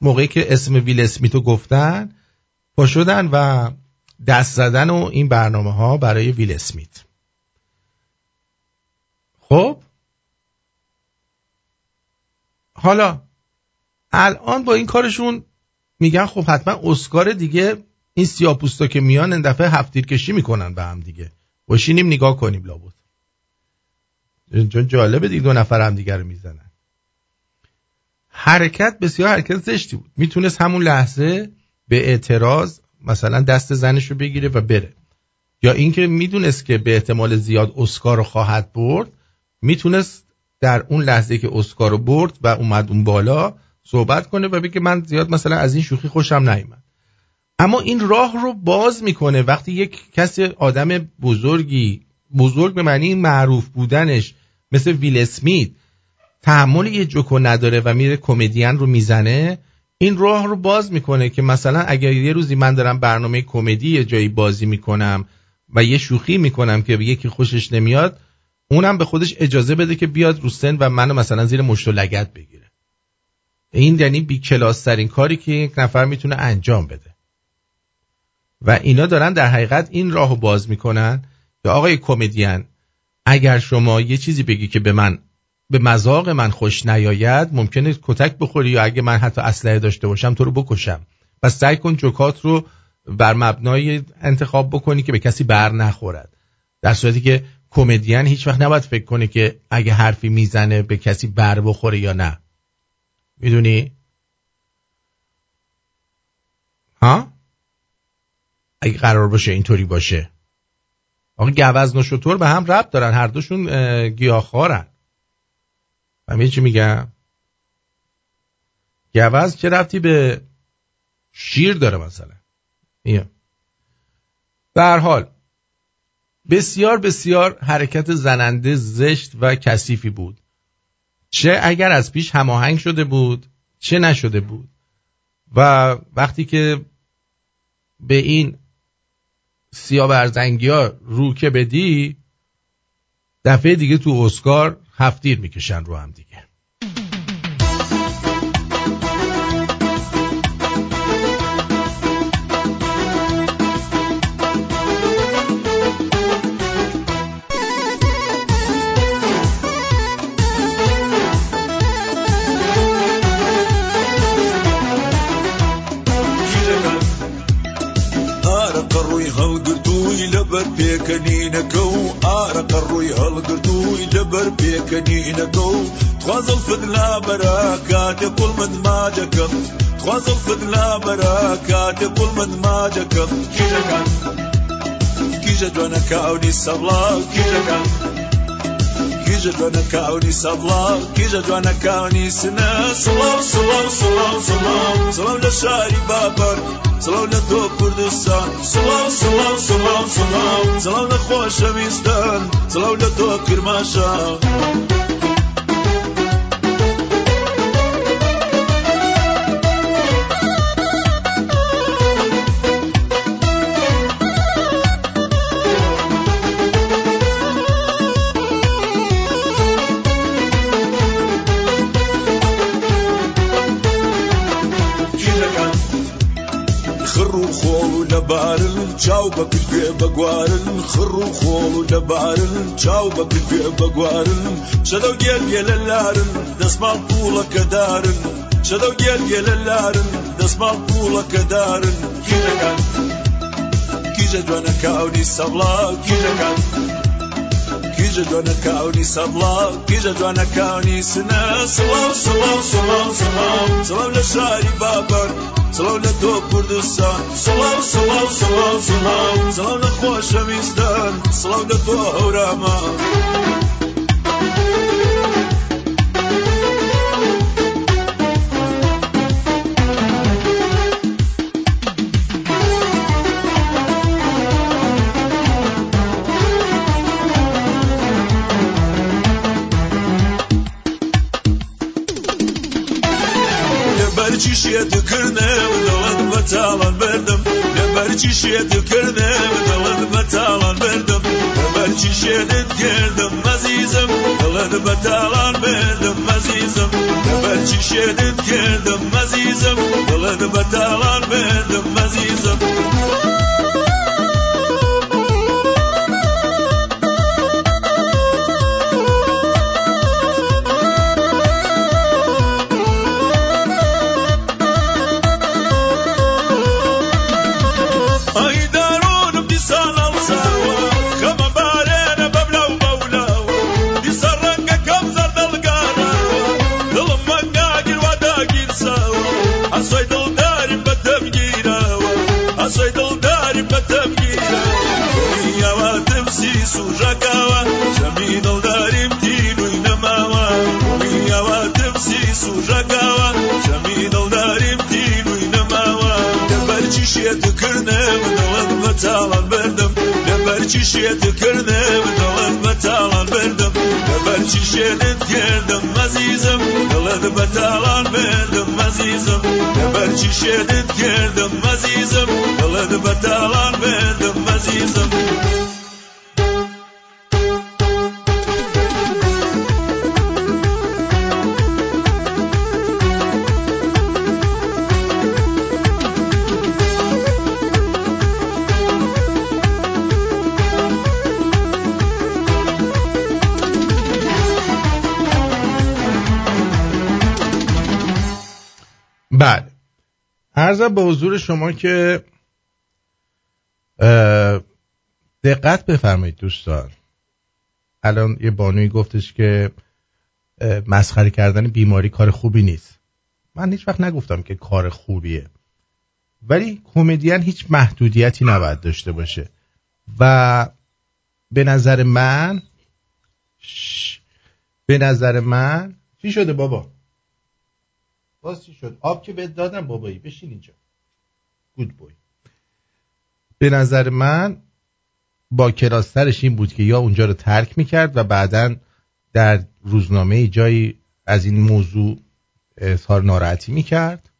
موقعی که اسم ویل اسمیتو گفتن پا شدن و دست زدن و این برنامه ها برای ویل اسمیت. خب؟ حالا الان با این کارشون میگن خب حتما اسکار دیگه این سیاپوستا که میان این دفعه هفتیر کشی می‌کنن به هم دیگه. باشینیم نگاه کنیم لابد. جالبه دیگه دو نفر هم دیگر رو می‌زنن. حرکت بسیار حرکت زشتی بود. می‌تونست همون لحظه به اعتراض مثلا دست زنش رو بگیره و بره. یا اینکه می‌دونست که به احتمال زیاد اسکار رو خواهد برد می‌تونست در اون لحظه که اسکار رو برد و اومد اون بالا صحبت کنه و بگه من زیاد مثلا از این شوخی خوشم نیومد. اما این راه رو باز می‌کنه وقتی یک کسی آدم بزرگی بزرگ به معنی معروف بودنش مثل ویل اسمیت تحمل یه جوکو نداره و میره کمدین رو می‌زنه این راه رو باز می‌کنه که مثلا اگر یه روزی من دارم برنامه کمدی یه جایی بازی می‌کنم و یه شوخی می‌کنم که یکی خوشش نمیاد اونم به خودش اجازه بده که بیاد رو سن و منو مثلا زیر مشت و لگت بگیره. این یعنی بی کلاس ترین کاری که یک نفر می‌تونه انجام بده. و اینا دارن در حقیقت این راهو باز می‌کنن که آقای کمدین اگر شما یه چیزی بگی که به من به مذاق من خوش نیاید ممکنه کتک بخوری یا اگه من حتی اسلحه داشته باشم تو رو بکشم. پس سعی کن جوکات رو بر مبنای انتخاب بکنی که به کسی بر نخورد. در صورتی که کمدین هیچ وقت نباید فکر کنه که اگه حرفی می‌زنه به کسی بر بخوره یا نه. می‌دونی؟ ها؟ اگه قرار باشه اینطوری باشه. آقا گوزن و شطور به هم ربط دارن. هر دوشون گیاهخوارن. فهمیدی چی میگم؟ گوز چه ربطی به شیر داره مثلا؟ در حال بسیار بسیار حرکت زننده زشت و کثیفی بود. چه اگر از پیش هماهنگ شده بود چه نشده بود. و وقتی که به این سیاه برزنگی ها رو که بدی دفعه دیگه تو اسکار هفتیر می‌کشن رو هم دیگه.
پێکەنینەکە و ئارەکە ڕووی هەڵگرتووی لەبەر پێکەنینەکە و خوازڵ فدلا بەرە کاتە پڵمت ماجەکەم خوازڵ فدلا بەرە کاتە پڵمت ماجەکەم کیژەکان. کیژە دوانەکە ئەوی سەڵا کیژەکان. کیژە جوانە کاونی سەڵا کیژە جوانە کاونی سنە. سڵاو سڵاو سڵاو سڵاو سڵاو لە شاری بابەر سڵاو لە تۆ کوردستان. سڵاو سڵاو سڵاو سڵاو سڵاو لە خۆشەویستان سڵاو لە تۆ کرماشە بەکردێ بەگوارن خڕ و خۆڵ و دەبارن. چاو بەکردێ بەگوارن چەدە گێرگێ لە لارن دەسمان پوڵەکەدارن چەدە گێرگێ لە لارن دەسمان پوڵەکەدارن کیەکان کیژە دوێنە کاونی سەڵا کیژەکان کیژە دوێنە کاونی سەڵا کیژە دوێنە کاونی سنە. سڵاو سڵاو سڵاو سڵاو سڵاو لە شاری بابەر. سڵاو لە تۆ کوردستان سڵاو سڵاو سڵاو سڵاو سڵاو لە خۆشەویستان سڵاو لە تۆ هەورامان talan verdim. Neber çişe tükürmem Kılınma talan verdim. Neber çişe geldim azizim. Kılınma talan verdim azizim. Neber çişe geldim azizim. Kılınma talan verdim azizim. لەبەرچی شێتکردم دڵت بە چاڵان بردم لەبەرچی شێتکردم دڵت بە چاڵان بردم لەبەرچی شێتت کردم مەزیزم دڵت بە تاڵان بردم مەزیزم لەبەرچی شێتت کردم مەزیزم دڵت بە تاڵان بردم مەزیزم
ارزم به حضور شما که دقت بفرمایید دوستان. الان یه بانوی گفتش که مسخره کردن بیماری کار خوبی نیست. من هیچ وقت نگفتم که کار خوبیه. ولی کمدین هیچ محدودیتی نباید داشته باشه. و به نظر من. به نظر من چی شده بابا؟ باز شد؟ آب که بهت دادم بابایی بشین اینجا. گود بوی به نظر من با کلاسترش این بود که یا اونجا رو ترک می‌کرد و بعدا در روزنامه جایی از این موضوع اظهار ناراحتی می‌کرد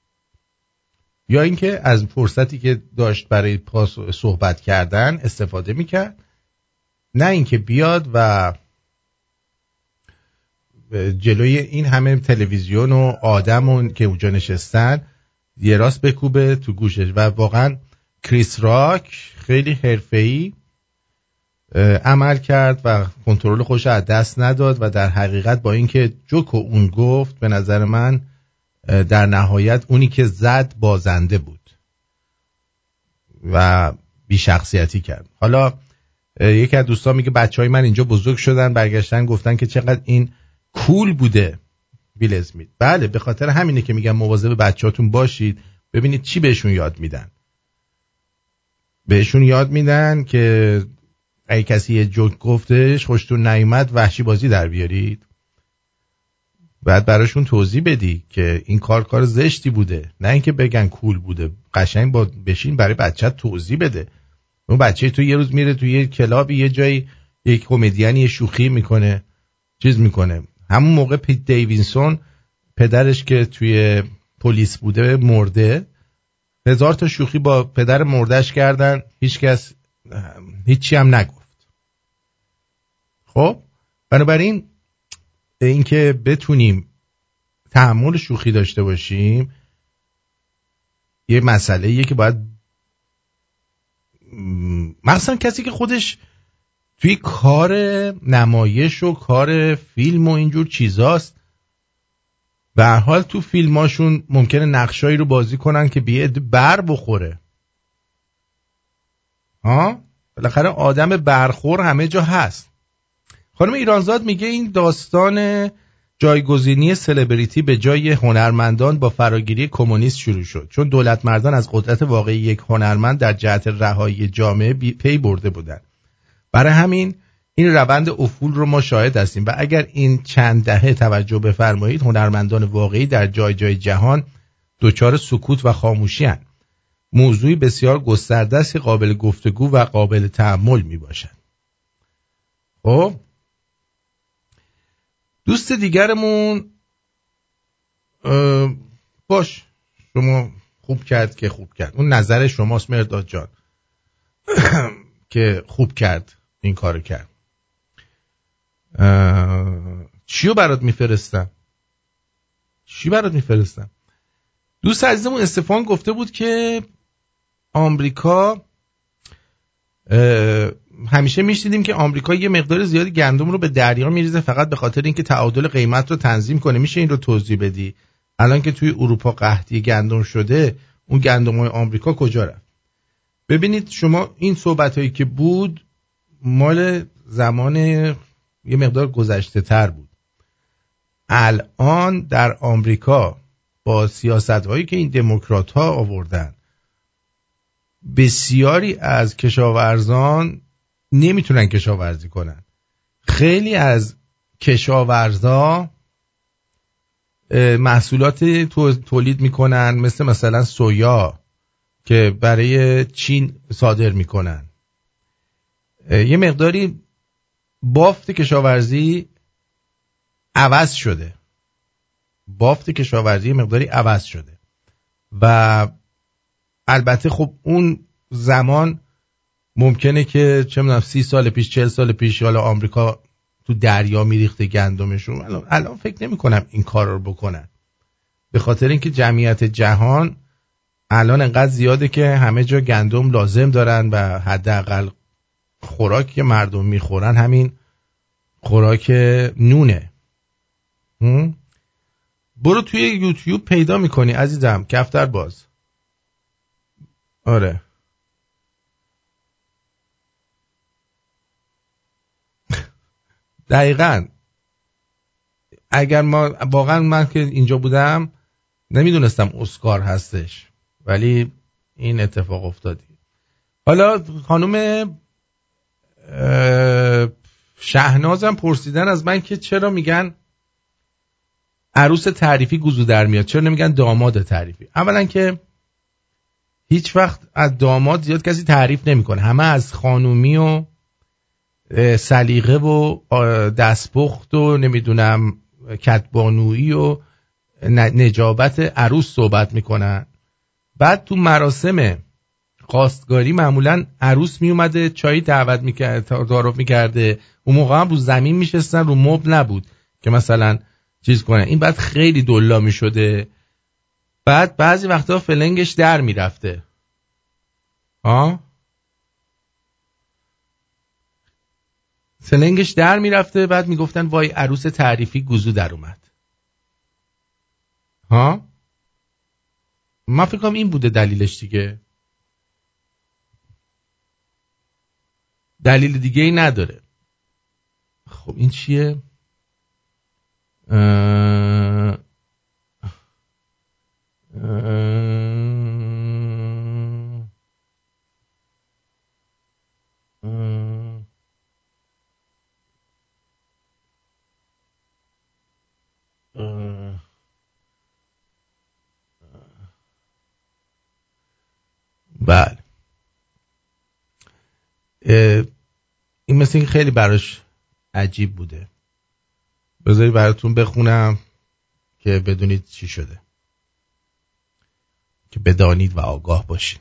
یا اینکه از فرصتی که داشت برای پاس صحبت کردن استفاده می‌کرد. نه اینکه بیاد و جلوی این همه تلویزیون و آدم که اونجا نشستن یه راست بکوبه تو گوشش. و واقعا کریس راک خیلی حرفه‌ای عمل کرد و کنترل خوش از دست نداد و در حقیقت با اینکه جوکو اون گفت به نظر من در نهایت اونی که زد بازنده بود و بی شخصیتی کرد. حالا یکی از دوستان میگه بچه های من اینجا بزرگ شدن برگشتن گفتن که چقدر این کول بوده. بیل اسمیت. بله به خاطر همینه که میگم مواظب بچهاتون باشید. ببینید چی بهشون یاد میدن. بهشون یاد میدن که اگه کسی یه جوک گفتش خوشتون نیومد وحشی بازی در بیارید. بعد براشون توضیح بدی که این کار کار زشتی بوده. نه اینکه بگن کول بوده. قشنگ با بشین برای بچه توضیح بده. اون بچه تو یه روز میره تو یه کلابی یه جایی یک comedian ی شوخی می‌کنه چیز می‌کنه. همون موقع پیت دیوینسون پدرش که توی پلیس بوده مرده. هزار تا شوخی با پدر مردش کردن. هیچکس هیچی هم نگفت. خب بنابراین اینکه بتونیم تحمل شوخی داشته باشیم یه مسئله یه که باید مثلا کسی که خودش توی کار نمایش و کار فیلم و اینجور چیزاست. به حال تو فیلماشون ممکنه نقشایی رو بازی کنن که بیاد بر بخوره. ها؟ بالاخره آدم برخور همه جا هست. خانم ایرانزاد میگه این داستان جایگزینی سلبریتی به جای هنرمندان با فراگیری کمونیست شروع شد. چون دولت مردان از قدرت واقعی یک هنرمند در جهت رهایی جامعه پی برده بودند. برای همین این روند افول رو ما شاهد هستیم و اگر این چند دهه توجه بفرمایید هنرمندان واقعی در جای جای جهان دچار سکوت و خاموشی هن. موضوعی بسیار گسترده قابل گفتگو و قابل تحمل می باشد خب دوست دیگرمون باش شما خوب کرد که خوب کرد. اون نظر شماست مرداد جان. که خوب کرد. این کارو کرد. چیو برات میفرستم؟ چی برات میفرستم؟ دوست عزیزمون استفان گفته بود که آمریکا همیشه میشنیدیم که آمریکا یه مقدار زیادی گندم رو به دریا میریزه فقط به خاطر اینکه تعادل قیمت رو تنظیم کنه. میشه این رو توضیح بدی؟ الان که توی اروپا قحطی گندم شده اون گندم های آمریکا کجا رفت؟ ببینید شما این صحبت هایی که بود مال زمان یه مقدار گذشته تر بود. الان در آمریکا با سیاست هایی که این دموکرات ها آوردن بسیاری از کشاورزان نمی‌تونن کشاورزی کنن. خیلی از کشاورزا محصولات تولید می‌کنن مثل مثلا سویا که برای چین صادر می‌کنن. یه مقداری بافت کشاورزی عوض شده. بافت کشاورزی مقداری عوض شده. و البته خب اون زمان ممکنه که چه می‌دونم سی سال پیش چل سال پیش حالا آمریکا تو دریا میریخته گندمشون. الان, الان فکر نمی کنم این کار رو بکنن. به خاطر اینکه جمعیت جهان الان انقدر زیاده که همه جا گندم لازم دارن و حداقل خوراک که مردم می‌خورن همین خوراک نونه. برو توی یوتیوب پیدا می‌کنی عزیزم. کفتر باز. آره. دقیقا. اگر ما واقعا من که اینجا بودم نمی‌دونستم اسکار هستش. ولی این اتفاق افتادی حالا خانم شهنازم پرسیدن از من که چرا میگن عروس تعریفی گوزو در میاد؟ چرا نمیگن داماد تعریفی؟ اولا که هیچ وقت از داماد زیاد کسی تعریف نمی‌کنه. همه از خانومی و سلیقه و دستپخت و نمی‌دونم کتبانویی و نجابت عروس صحبت می‌کنن. بعد تو مراسم قاستگاری معمولا عروس میومده چای دعوت می‌کرد تعارف می‌کرده. اون موقع هم رو زمین میشستن رو مبل نبود که مثلا چیز کنه این بعد خیلی دلا می‌شده. بعد بعضی وقتا فلنگش در می‌رفته. ها سلنگش در می‌رفته بعد می‌گفتن وای عروس تعریفی گوزو در اومد. ها؟ من فکرم این بوده دلیلش دیگه. دلیل دیگه ای نداره. خب این چیه اه... بله این مثل این خیلی براش عجیب بوده. بذاری براتون بخونم که بدونید چی شده. که بدانید و آگاه باشید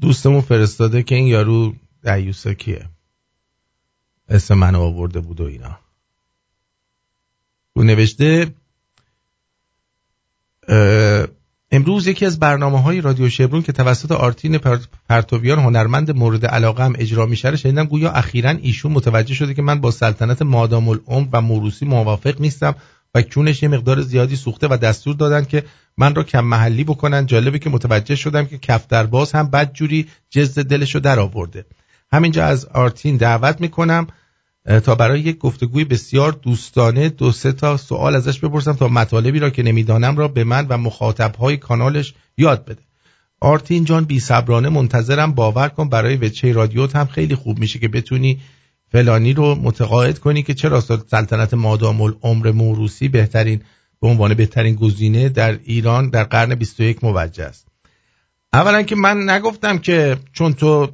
دوستمون فرستاده که این یارو دیوسا کیه؟ اسم منو آورده بود و اینا. او نوشته امروز یکی از برنامه های رادیو شبرون که توسط آرتین پرتویان هنرمند مورد علاقه هم اجرا میشه شنیدم گویا اخیرا ایشون متوجه شده که من با سلطنت مادام العمر و موروسی موافق نیستم و کونش یه مقدار زیادی سوخته و دستور دادن که من را کم محلی بکنن. جالبه که متوجه شدم که کفترباز هم بدجوری جز دلشو در آورده. همینجا از آرتین دعوت می‌کنم. تا برای یک گفتگوی بسیار دوستانه دو سه تا سوال ازش بپرسم تا مطالبی را که نمی‌دانم را به من و مخاطبهای کانالش یاد بده. آرتین جان بی صبرانه منتظرم باور کن برای وچه رادیوت هم خیلی خوب میشه که بتونی فلانی رو متقاعد کنی که چرا سلطنت مادام العمر موروسی بهترین به عنوان بهترین گزینه در ایران در قرن 21 موجه است؟ اولا که من نگفتم که چون تو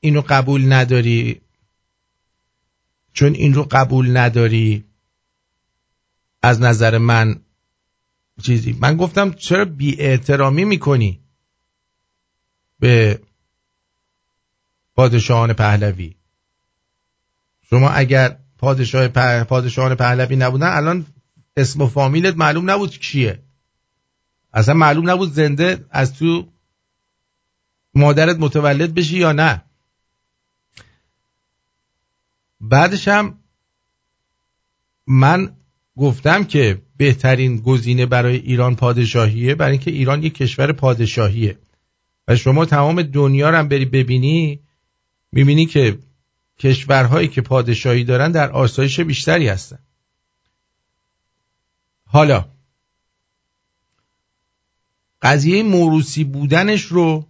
اینو قبول نداری چون این رو قبول نداری از نظر من چیزی. من گفتم چرا بی احترامی می‌کنی به پادشاهان پهلوی؟ شما اگر پادشاه پادشاهان پهلوی نبودن الان اسم و فامیلت معلوم نبود کیه. اصلا معلوم نبود زنده از تو مادرت متولد بشی یا نه. بعدش هم من گفتم که بهترین گزینه برای ایران پادشاهیه برای اینکه ایران یک کشور پادشاهیه. و شما تمام دنیا رو هم بری ببینی می‌بینی که کشورهایی که پادشاهی دارن در آسایش بیشتری هستن. حالا قضیه موروسی بودنش رو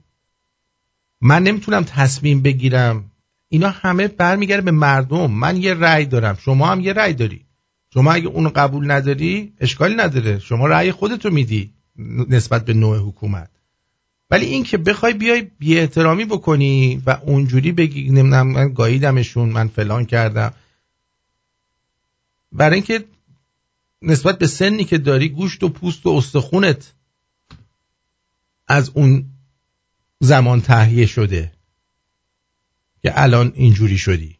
من نمی‌تونم تصمیم بگیرم. اینا همه برمیگرده به مردم. من یه رأی دارم. شما هم یه رأی داری. شما اگه اونو قبول نداری اشکالی نداره. شما رأی خودتو میدی نسبت به نوع حکومت. ولی این که بخوای بیای بی احترامی بکنی و اونجوری بگی نمی‌دونم من گاییدمشون من فلان کردم. برای اینکه نسبت به سنی که داری گوشت و پوست و استخونت از اون زمان تهیه شده. که الان اینجوری شدی.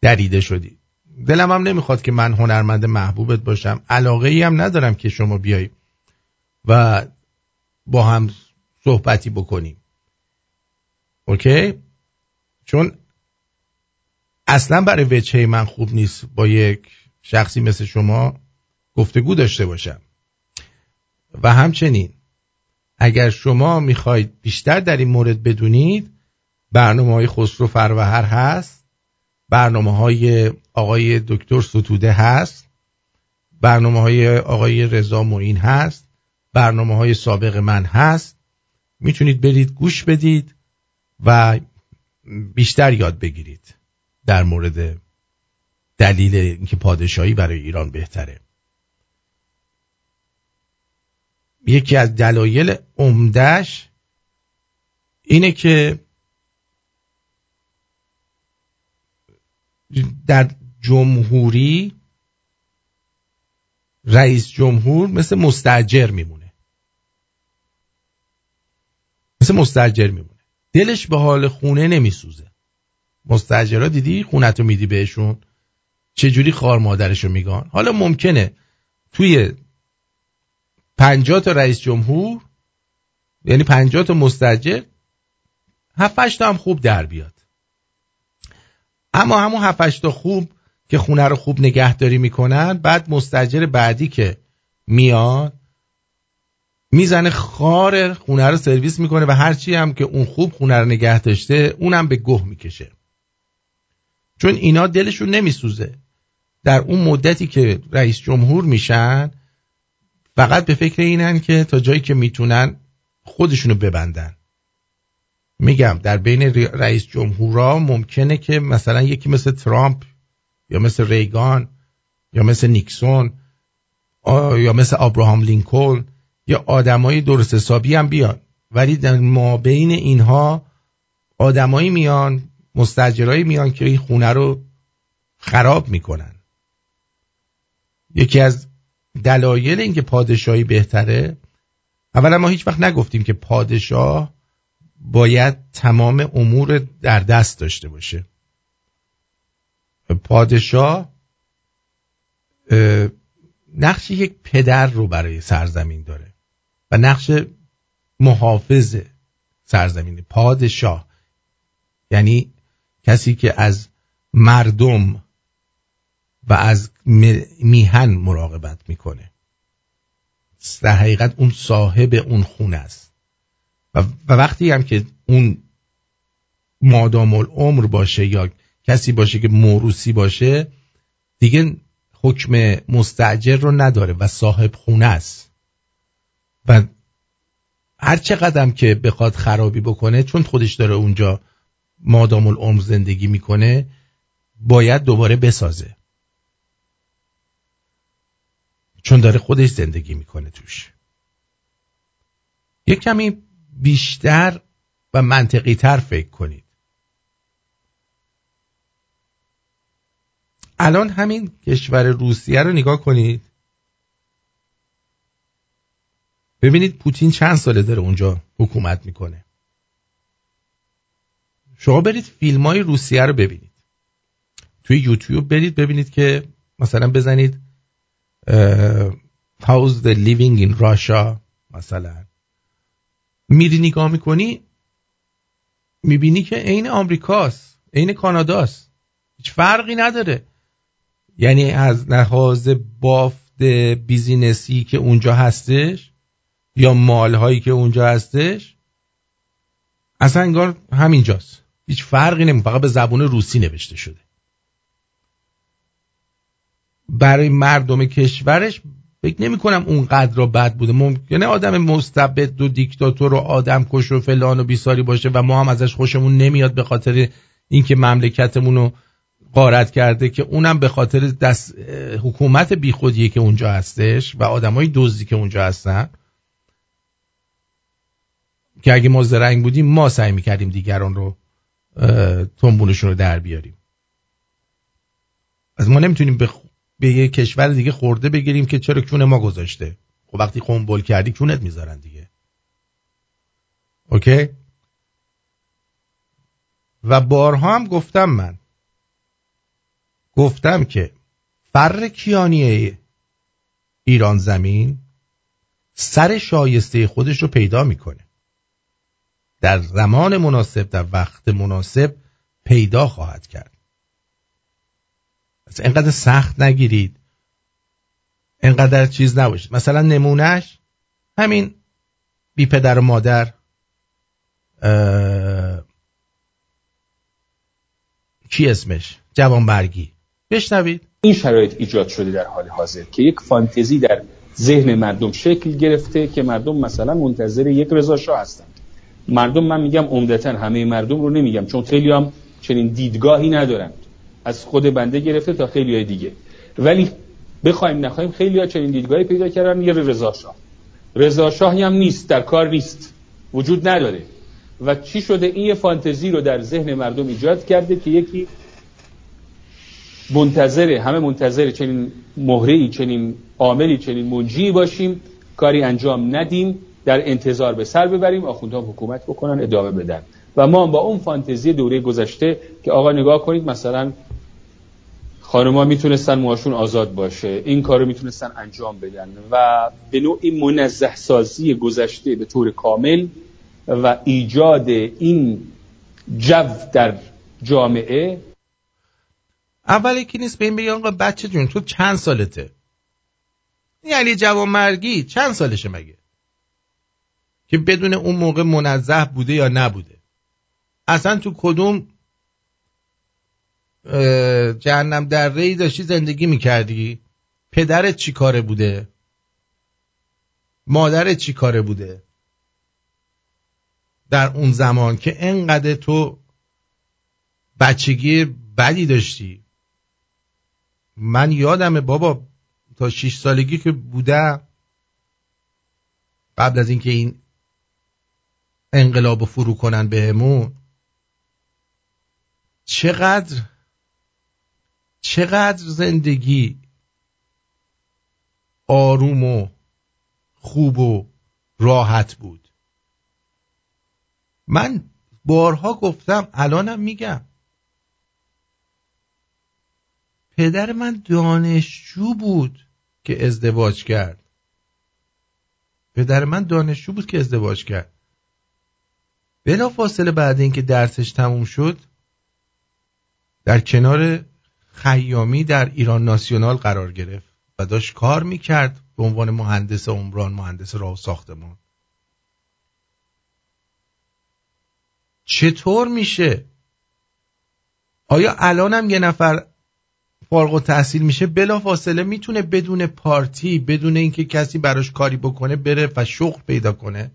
دریده شدی. دلم هم نمی‌خواد که من هنرمند محبوبت باشم. علاقه ای هم ندارم که شما بیای و با هم صحبتی بکنیم. اوکی؟ چون اصلا برای وچه من خوب نیست با یک شخصی مثل شما گفتگو داشته باشم. و همچنین اگر شما می‌خواید بیشتر در این مورد بدونید برنامه های خسرو فروهر هست. برنامه های آقای دکتر ستوده هست. برنامه های آقای رضا معین هست. برنامه های سابق من هست. می‌تونید برید گوش بدید و بیشتر یاد بگیرید در مورد دلیل اینکه پادشاهی برای ایران بهتره. یکی از دلایل عمدهش اینه که در جمهوری رئیس جمهور مثل مستجر میمونه. مثل مستجر میمونه. دلش به حال خونه نمیسوزه. مستجرها دیدی خونتو میدی بهشون؟ چجوری خار مادرشو میگن حالا ممکنه توی پنجاه تا رئیس جمهور یعنی پنجاه تا مستجر هفتش تا هم خوب در بیاد. اما همون هفتش تا خوب که خونه رو خوب نگهداری می‌کنن بعد مستجر بعدی که میاد می‌زنه خار خونه رو سرویس می‌کنه و هرچی هم که اون خوب خونه رو نگه داشته اونم به گه می‌کشه. چون اینا دلشون نمیسوزه. در اون مدتی که رئیس جمهور میشن فقط به فکر اینن که تا جایی که می‌تونن خودشونو ببندن. میگم در بین رئیس جمهورا ممکنه که مثلا یکی مثل ترامپ یا مثل ریگان یا مثل نیکسون یا مثل آبراهام لینکلن یا آدمای درست حسابی هم بیان. ولی در ما بین اینها آدمایی میان مستجرایی میان که این خونه رو خراب می‌کنن. یکی از دلایل اینکه پادشاهی بهتره اولا ما هیچ وقت نگفتیم که پادشاه باید تمام امور در دست داشته باشه. پادشاه نقش یک پدر رو برای سرزمین داره و نقش محافظ سرزمین پادشاه. یعنی کسی که از مردم و از میهن مراقبت می‌کنه. در حقیقت اون صاحب اون خونه است. و, وقتی هم که اون مادام العمر باشه یا کسی باشه که موروسی باشه دیگه حکم مستعجر رو نداره و صاحب خونه است. و هر چقدر که بخواد خرابی بکنه چون خودش داره اونجا مادام العمر زندگی می‌کنه باید دوباره بسازه. چون داره خودش زندگی می‌کنه توش. یک کمی بیشتر و منطقی تر فکر کنید. الان همین کشور روسیه رو نگاه کنید. ببینید پوتین چند ساله داره اونجا حکومت می‌کنه. شما برید فیلم های روسیه رو ببینید. توی یوتیوب برید ببینید که مثلا بزنید how's the living in Russia مثلا. میری نگاه می‌کنی می‌بینی که عین آمریکاست عین کاناداست. هیچ فرقی نداره. یعنی از لحاظ بافت بیزینسی که اونجا هستش یا مالهایی که اونجا هستش اصلا انگار همینجاست. هیچ فرقی نمی فقط به زبون روسی نوشته شده. برای مردم کشورش فکر نمی کنم اونقدر را بد بوده. ممکنه آدم مستبد و دیکتاتور و آدم کش و فلان و بیساری باشه و ما هم ازش خوشمون نمیاد به خاطر اینکه مملکتمون رو قارت کرده که اونم به خاطر دست حکومت بیخودیه که اونجا هستش و آدمای دزدی که اونجا هستن. که اگه ما زرنگ بودیم ما سعی می‌کردیم دیگران رو تنبونشون رو در بیاریم. از ما نمی‌تونیم به, به یه کشور دیگه خورده بگیریم که چرا کون ما گذاشته؟ خب وقتی قنبل کردی کونت می‌ذارن دیگه. اوکی؟ و بارها هم گفتم من. گفتم که فر کیانی ایران زمین سر شایسته خودش رو پیدا می‌کنه. در زمان مناسب در وقت مناسب پیدا خواهد کرد. از اینقدر سخت نگیرید. اینقدر چیز نباشید. مثلا نمونهش همین بی پدر و مادر کی اسمش؟ جوانبرگی. بشنوید.
این شرایط ایجاد شده در حال حاضر که یک فانتزی در ذهن مردم شکل گرفته که مردم مثلا منتظر یک رضا شاه هستند. مردم من میگم عمدتا همه مردم رو نمیگم چون خیلی هم چنین دیدگاهی ندارند. از خود بنده گرفته تا خیلی های دیگه. ولی بخوایم نخوایم خیلی ها چنین دیدگاهی پیدا کردن. یه رضا شاه. رضا شاهی هم نیست در کار نیست. وجود نداره. و چی شده؟ این فانتزی رو در ذهن مردم ایجاد کرده که یکی منتظر همه منتظر چنین مهره چنین عاملی چنین منجی باشیم. کاری انجام ندیم. در انتظار به سر ببریم. آخوندها حکومت بکنن ادامه بدن. و ما با اون فانتزی دوره گذشته که آقا نگاه کنید مثلا خانمها می‌تونستن موهاشون آزاد باشه این کار رو می‌تونستن انجام بدن و به نوعی منزه سازی گذشته به طور کامل و ایجاد این جو در جامعه.
اولی که نیست به این بگی آقا بچه جون تو چند سالته؟ یعنی جوان مرگی چند سالشه مگه؟ که بدون اون موقع منزه بوده یا نبوده؟ اصلا تو کدوم جهنم در ری داشتی زندگی می‌کردی؟ پدرت چی کاره بوده؟ مادرت چی کاره بوده؟ در اون زمان که انقدر تو بچگی بدی داشتی. من یادمه بابا تا شیش سالگی که بودم قبل از اینکه این انقلاب فرو کنن بهمون چقدر چقدر زندگی آروم و خوب و راحت بود. من بارها گفتم الانم میگم. پدر من دانشجو بود که ازدواج کرد. پدر من دانشجو بود که ازدواج کرد. بلا فاصله بعد اینکه درسش تموم شد در کنار خیامی در ایران ناسیونال قرار گرفت و داشت کار می‌کرد به عنوان مهندس عمران مهندس راه و ساختمان. چطور میشه؟ آیا الانم یه نفر فارغ و تحصیل میشه؟ بلا فاصله می‌تونه بدون پارتی بدون اینکه کسی براش کاری بکنه بره و شغل پیدا کنه؟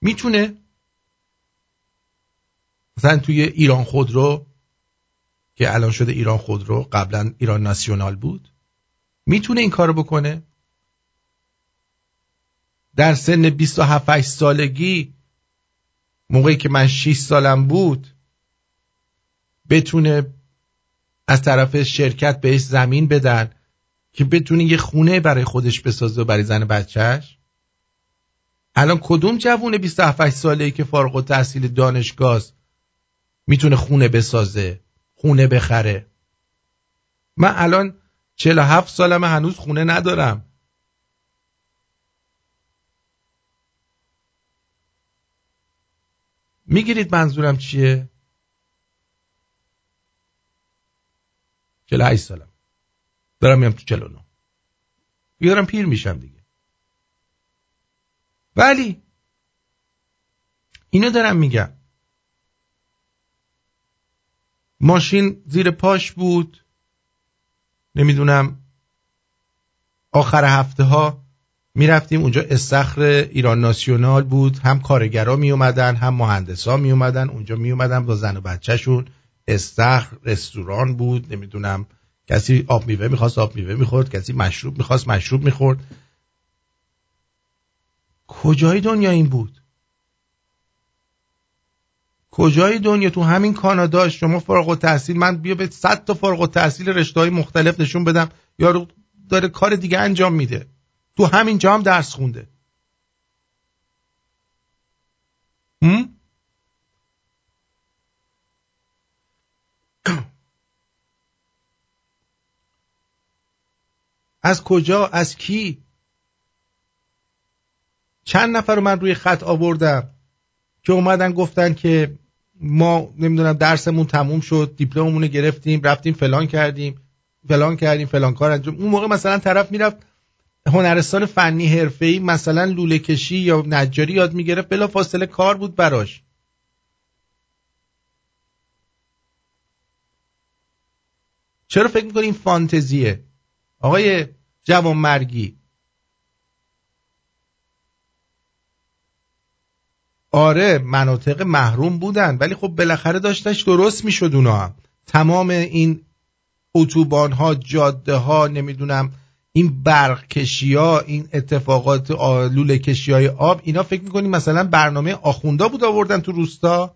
می‌تونه؟ مثلا توی ایران خودرو که الان شده ایران خودرو قبلا ایران ناسیونال بود می‌تونه این کارو بکنه؟ در سن 27 سالگی موقعی که من 6 سالم بود بتونه از طرف شرکت بهش زمین بدن که بتونه یه خونه برای خودش بسازه و برای زن بچهش الان کدوم جوون 27 ساله ای که فارغ و تحصیل دانشگاه می‌تونه خونه بسازه خونه بخره. من الان 47 سالم هنوز خونه ندارم. می‌گیرید منظورم چیه؟ 48 سالم. دارم میام تو 49 دیگه دارم پیر میشم دیگه. ولی اینو دارم میگم. ماشین زیر پاش بود. نمی‌دونم. آخر هفته ها می‌رفتیم اونجا. استخر ایران ناسیونال بود. هم کارگرا می اومدن هم مهندسا می اومدن اونجا می اومدن با زن و بچهشون. استخر رستوران بود. نمی‌دونم. کسی آب میوه می‌خواست آب میوه می‌خورد. کسی مشروب می‌خواست مشروب می‌خورد. کجای دنیا این بود؟ کجای دنیا تو همین کانادا شما فارغ و من بیا به صد تا فارغ و تحصیل رشته های مختلف نشون بدم. یارو داره کار دیگه انجام میده. تو همین جا هم درس خونده. از کجا؟ از کی؟ چند نفر رو من روی خط آوردم که اومدن گفتن که ما نمی‌دونم درسمون تموم شد دیپلممون رو گرفتیم رفتیم فلان کردیم فلان کردیم فلان کار انجام. اون موقع مثلا طرف می‌رفت هنرستان فنی حرفه‌ای مثلا لوله کشی یا نجاری یاد می‌گرفت بلا فاصله کار بود براش. چرا فکر می‌کنی این فانتزیه؟ آقای جوان مرگی آره مناطق محروم بودن ولی خب بالاخره داشتش درست می‌شد اونا هم. تمام این اتوبان ها جاده ها نمی‌دونم این برق کشی ها این اتفاقات لوله کشی های آب اینا فکر می‌کنیم مثلا برنامه آخوندا بود آوردن تو روستا؟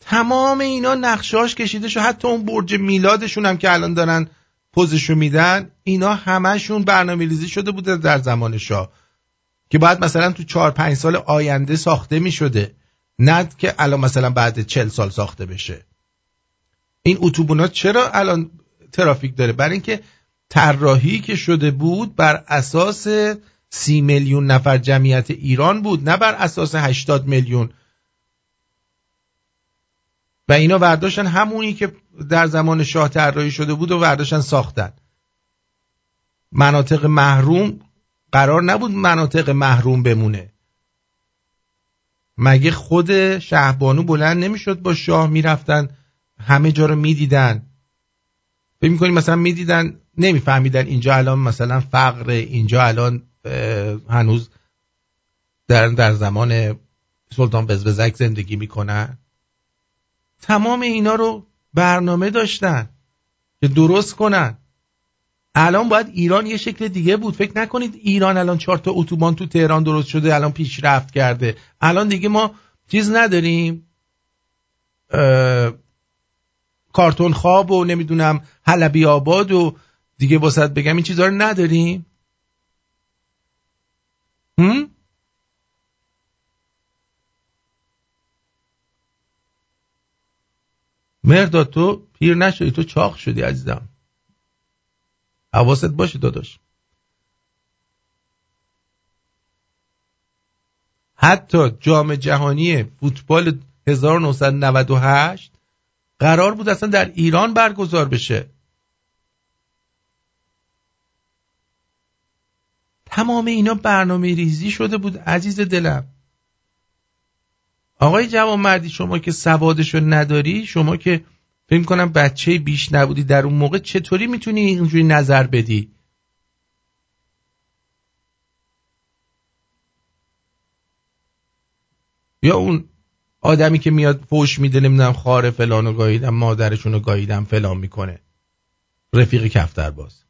تمام اینا نقشاش کشیده شو حتی اون برج میلادشون هم که الان دارن پوزشو میدن اینا همشون برنامه ریزی شده بوده در زمان شاه. که باید مثلا تو چهار پنج سال آینده ساخته می‌شده. نه که الان مثلا بعد چل سال ساخته بشه. این اتوبونا چرا الان ترافیک داره؟ برای اینکه طراحی که شده بود بر اساس سی میلیون نفر جمعیت ایران بود نه بر اساس 80 میلیون. و اینا ورداشتن همونی که در زمان شاه طراحی شده بود و ورداشتن ساختن. مناطق محروم قرار نبود مناطق محروم بمونه. مگه خود شهبانو بلند نمی‌شد با شاه می‌رفتن؟ همه جا رو می‌دیدن. فکر می‌کنیم مثلا می‌دیدن نمیفهمیدن اینجا الان مثلا فقر اینجا الان هنوز در, در زمان سلطان بزبزک زندگی می‌کنن. تمام اینا رو برنامه داشتن که درست کنن. الان باید ایران یه شکل دیگه بود. فکر نکنید ایران الان چهار تا اتوبان تو تهران درست شده الان پیشرفت کرده. الان دیگه ما چیز نداریم. کارتون خواب و نمی‌دونم حلبی آباد و دیگه واسط بگم این چیزها رو نداریم. هم؟ مرداد تو پیر نشدی تو چاق شدی عزیزم. حواست باشه داداش. حتی جام جهانی فوتبال 1998 قرار بود اصلا در ایران برگزار بشه. تمام اینا برنامه ریزی شده بود عزیز دلم. آقای جوان مردی شما که سوادشو نداری شما که فکر کنم بچه بیش نبودی در اون موقع چطوری می‌تونی اینجوری نظر بدی؟ یا اون آدمی که میاد فوش میده نمی‌دونم خاره فلانو گاییدم مادرشونو گاییدم فلان می‌کنه. رفیق کفتر باز.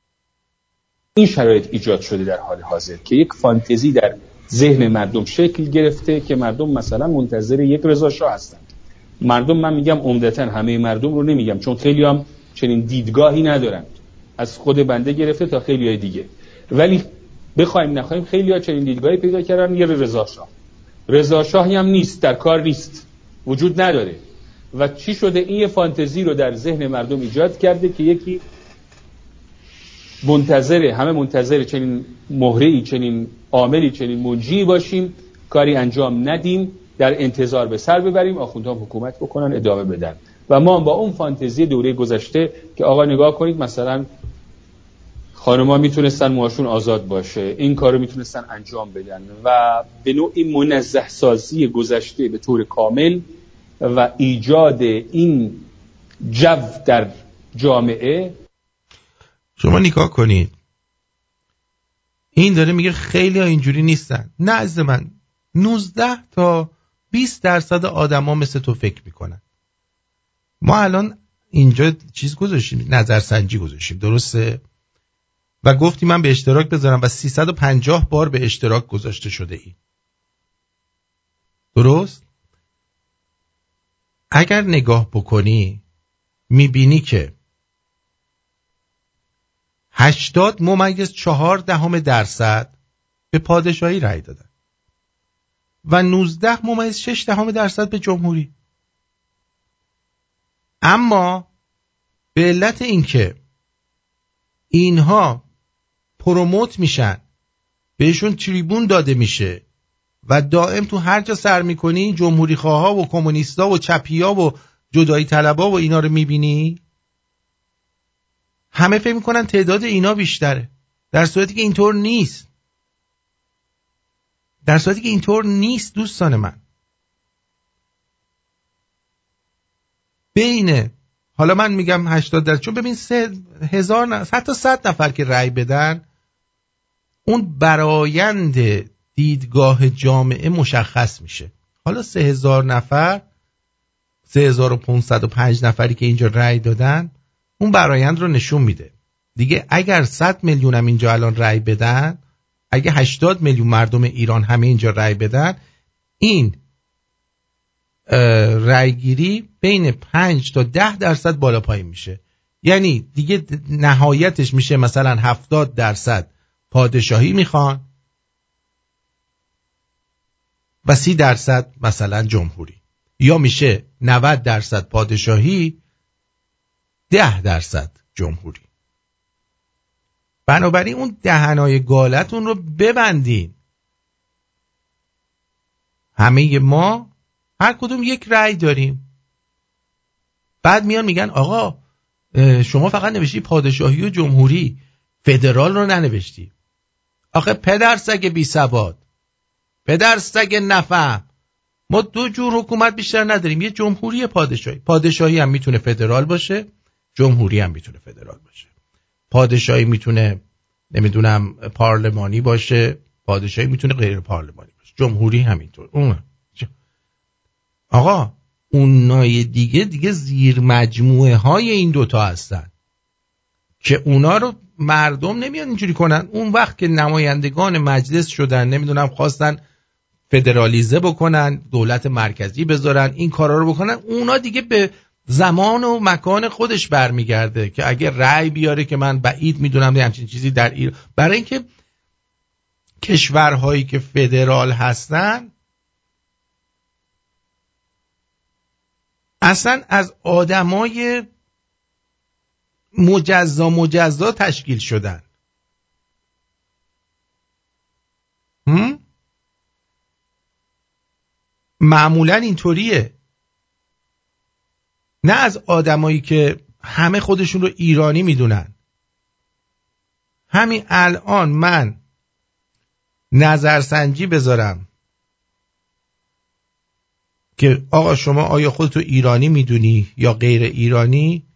این شرایط ایجاد شده در حال حاضر که یک فانتزی در ذهن مردم شکل گرفته که مردم مثلا منتظر یک رضا شاه هستند مردم من میگم عمدتا همه مردم رو نمیگم چون خیلی هم چنین دیدگاهی ندارن. از خود بنده گرفته تا خیلی های دیگه. ولی بخوایم نخوایم خیلی ها چنین دیدگاهی پیدا کردن. یه رضا شاه. رضا شاهی هم نیست در کار نیست. وجود نداره. و چی شده؟ این یه فانتزی رو در ذهن مردم ایجاد کرده که یکی منتظره همه منتظر چنین مهره چنین عاملی چنین منجی باشیم. کاری انجام ندیم. در انتظار به سر ببریم آخوندها حکومت بکنن ادامه بدن. و ما با اون فانتزی دوره گذشته که آقا نگاه کنید مثلا خانما می‌تونستن موهاشون آزاد باشه این کارو می‌تونستن انجام بدن و به نوعی منزه سازی گذشته به طور کامل و ایجاد این جو در جامعه.
شما نگاه کنید. این داره میگه خیلی ها اینجوری نیستن. از من 19 تا 20 درصد آدما مثل تو فکر می‌کنن. ما الان اینجا چیز گذاشتیم نظرسنجی گذاشتیم درسته؟ و گفتی من به اشتراک بذارم و 350 بار به اشتراک گذاشته شده ای. درست؟ اگر نگاه بکنی می‌بینی که 80 ممیز چهار دهم درصد به پادشاهی رأی دادن. و 19 ممیز 6 دهم درصد به جمهوری. اما به علت اینکه اینها پروموت میشن بهشون تریبون داده میشه و دائم تو هر جا سر می‌کنی جمهوری خواه و کمونیستا و چپیا و جدایی طلبا و اینا رو می‌بینی؟ همه فکر می‌کنن تعداد اینا بیشتره در صورتی که اینطور نیست. در صورتی که اینطور نیست دوستان من. بین حالا من میگم 80 در چون ببین سه هزار نفر حتی صد نفر که رأی بدن اون برایند دیدگاه جامعه مشخص میشه. حالا سه هزار نفر سه هزار و پنج نفری که اینجا رأی دادن اون برایند رو نشون میده. دیگه اگر 100 میلیون هم اینجا الان رأی بدن اگه 80 میلیون مردم ایران همه اینجا رأی بدن این رأیگیری بین 5 تا 10 درصد بالا پایین میشه. یعنی دیگه نهایتش میشه مثلا 70 درصد پادشاهی می‌خوان و 30 درصد مثلا جمهوری. یا میشه 90 درصد پادشاهی 10 درصد جمهوری. بنابراین اون دهنای گالتون رو ببندین. همه ما هر کدوم یک رأی داریم. بعد میان میگن آقا شما فقط نوشتی پادشاهی و جمهوری فدرال رو ننوشتی. آخه پدر سگ بی سواد. پدر سگ نفهم. ما دو جور حکومت بیشتر نداریم. یه جمهوری پادشاهی. پادشاهی هم می‌تونه فدرال باشه جمهوری هم می‌تونه فدرال باشه. پادشاهی می‌تونه نمی‌دونم پارلمانی باشه پادشاهی می‌تونه غیر پارلمانی باشه. جمهوری همینطور. اون. آقا اونای دیگه دیگه زیر مجموعه های این دوتا هستن که اونا رو مردم نمیان اینجوری کنن. اون وقت که نمایندگان مجلس شدن نمی‌دونم خواستن فدرالیزه بکنن دولت مرکزی بذارن این کارا رو بکنن اونا دیگه به زمان و مکان خودش برمیگرده که اگه رأی بیاره که من بعید می‌دونم همچین چیزی در ایران. برای اینکه کشورهایی که فدرال هستن اصلا از آدمای مجزا مجزا تشکیل شدن؟ معمولا اینطوریه. نه از آدمایی که همه خودشون رو ایرانی می‌دونن. همین الان من نظرسنجی بذارم که آقا شما آیا خودتو ایرانی می‌دونی یا غیر ایرانی؟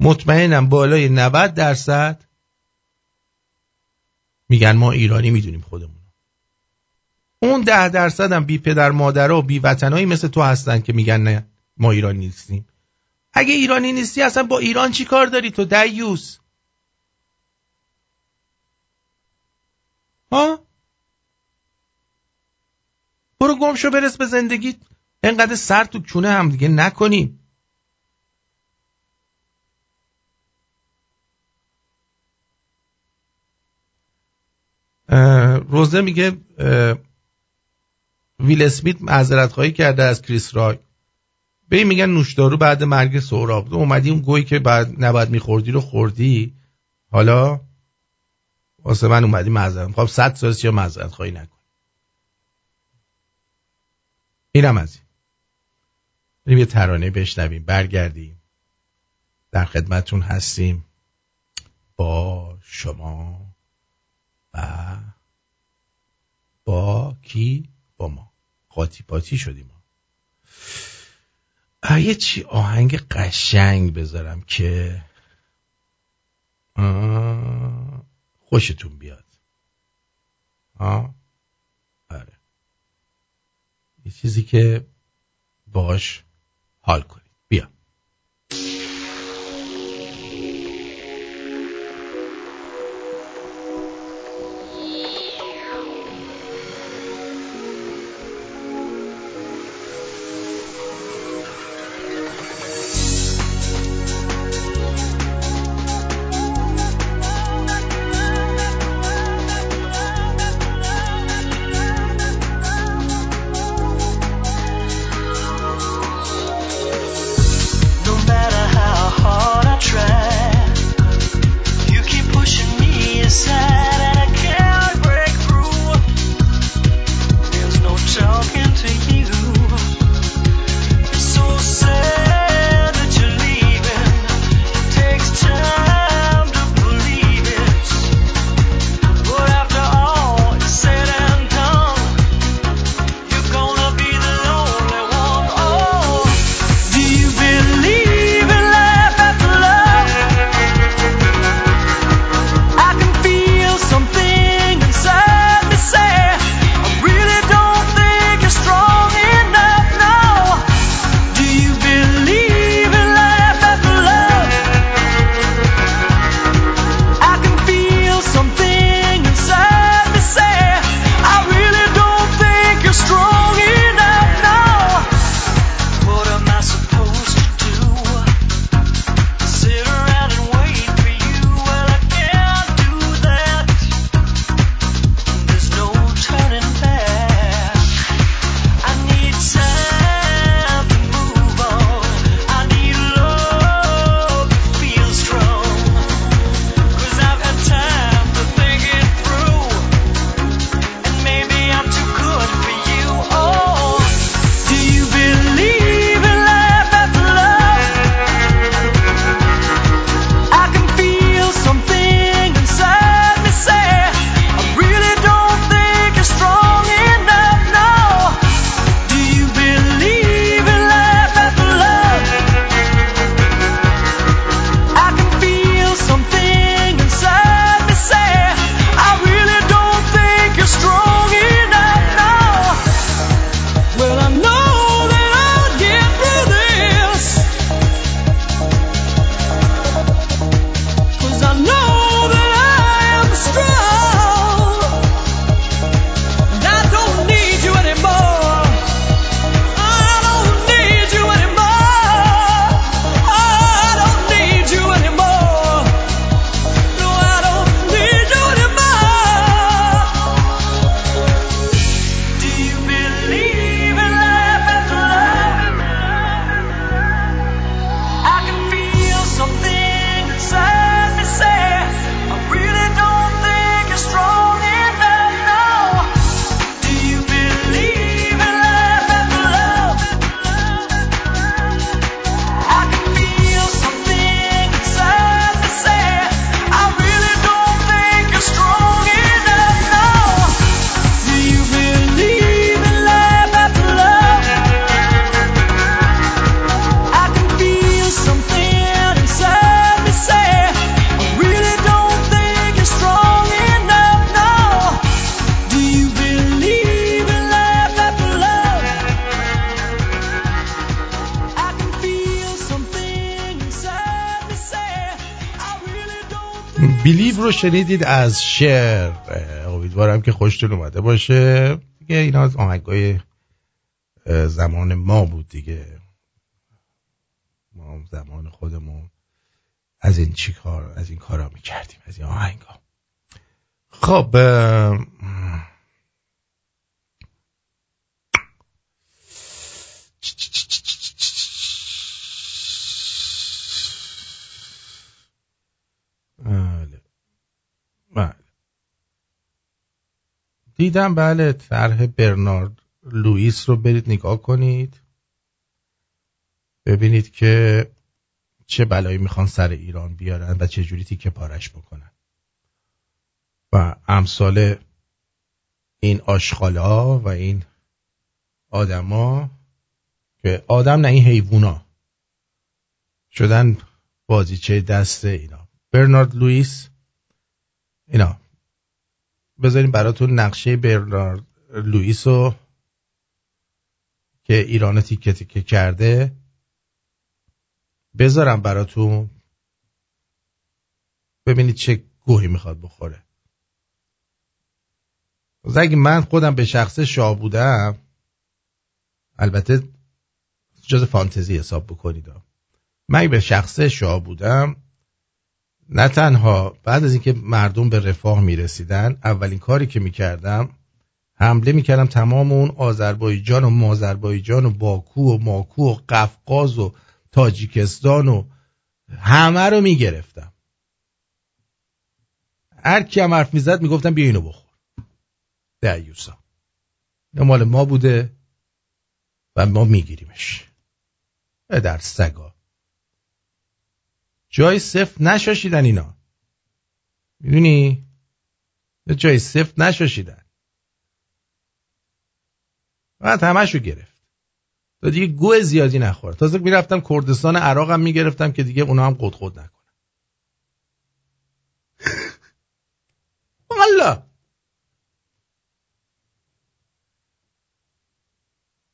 مطمئنم بالای 90 درصد میگن ما ایرانی می‌دونیم خودمون. اون ده درصد هم بی پدر مادر و بی وطنهایی مثل تو هستن که میگن نه ما ایرانی نیستیم. اگه ایرانی نیستی اصلا با ایران چی کار داری تو دیوس ها؟ برو گم شو برس به زندگی. انقدر سر تو کونه هم دیگه نکنیم روزه میگه ویل اسمیت معذرت خواهی کرده از کریس رای. به این میگن نوشدارو بعد مرگ سهراب. اومدی اون گویی که بعد نباید میخوردی رو خوردی. حالا واسه من اومدی معذرت. خب صد سال یا معذرت خواهی نکن. اینم از این. بریم یه ترانه بشنویم. برگردیم. در خدمتون هستیم. با شما. و با کی؟ با ما. خاطی پاتی شدیم. یه چی؟ آهنگ قشنگ بذارم که خوشتون بیاد.
ها آره. یه چیزی که باش حال کنید بیا شنیدید از شعر. امیدوارم که خوشتون اومده باشه. دیگه اینا از آهنگای زمان ما بود دیگه. ما زمان خودمون از این چی کار از این کارا می‌کردیم از این آهنگا. خب دیدم بله طرح برنارد لوئیس رو برید نگاه کنید. ببینید که چه بلایی می‌خوان سر ایران بیارن و چه جوری تیکه پارش بکنن. و امثال این آشخالا و این آدما که آدم نه این حیوونا شدن بازیچه دست اینا. برنارد لوئیس اینا.
بذاریم براتون نقشه برنارد لوئیسو که ایران تیکه تیکه کرده. بذارم براتون ببینید چه گوهی می‌خواد بخوره. اگه من خودم به شخص شاه بودم البته جز فانتزی حساب بکنید. من به شخص شاه بودم نه تنها بعد از اینکه مردم به رفاه می‌رسیدن اولین کاری که می‌کردم حمله می‌کردم تمام اون آذربایجان و مازربایجان و باکو و ماکو و قفقاز و تاجیکستان و همه رو می‌گرفتم. هر کی هم حرف می‌زد می‌گفتم بیا اینو بخور. دیوسا یا مال ما بوده و ما میگیریمش. در سگا. جای صفر نشاشیدن اینا. می‌دونی؟ جای صفر نشاشیدن. بعد همشو گرفت. تا دیگه گوه زیادی نخورد. تازه می‌رفتم کردستان عراقم می‌گرفتم که دیگه اونا هم قد خود نکنن. والا!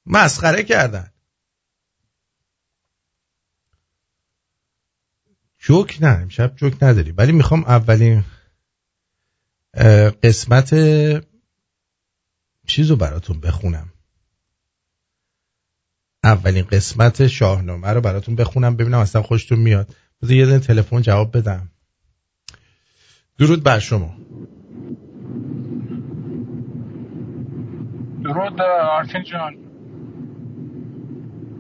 مسخره کردن. جوک نه امشب جوک نداری ولی می‌خوام اولین قسمت چیزو براتون بخونم. اولین قسمت شاهنامه رو براتون بخونم ببینم اصلا خوشتون میاد. بذار یه دن تلفن جواب بدم. درود بر شما.
درود آرتین جان.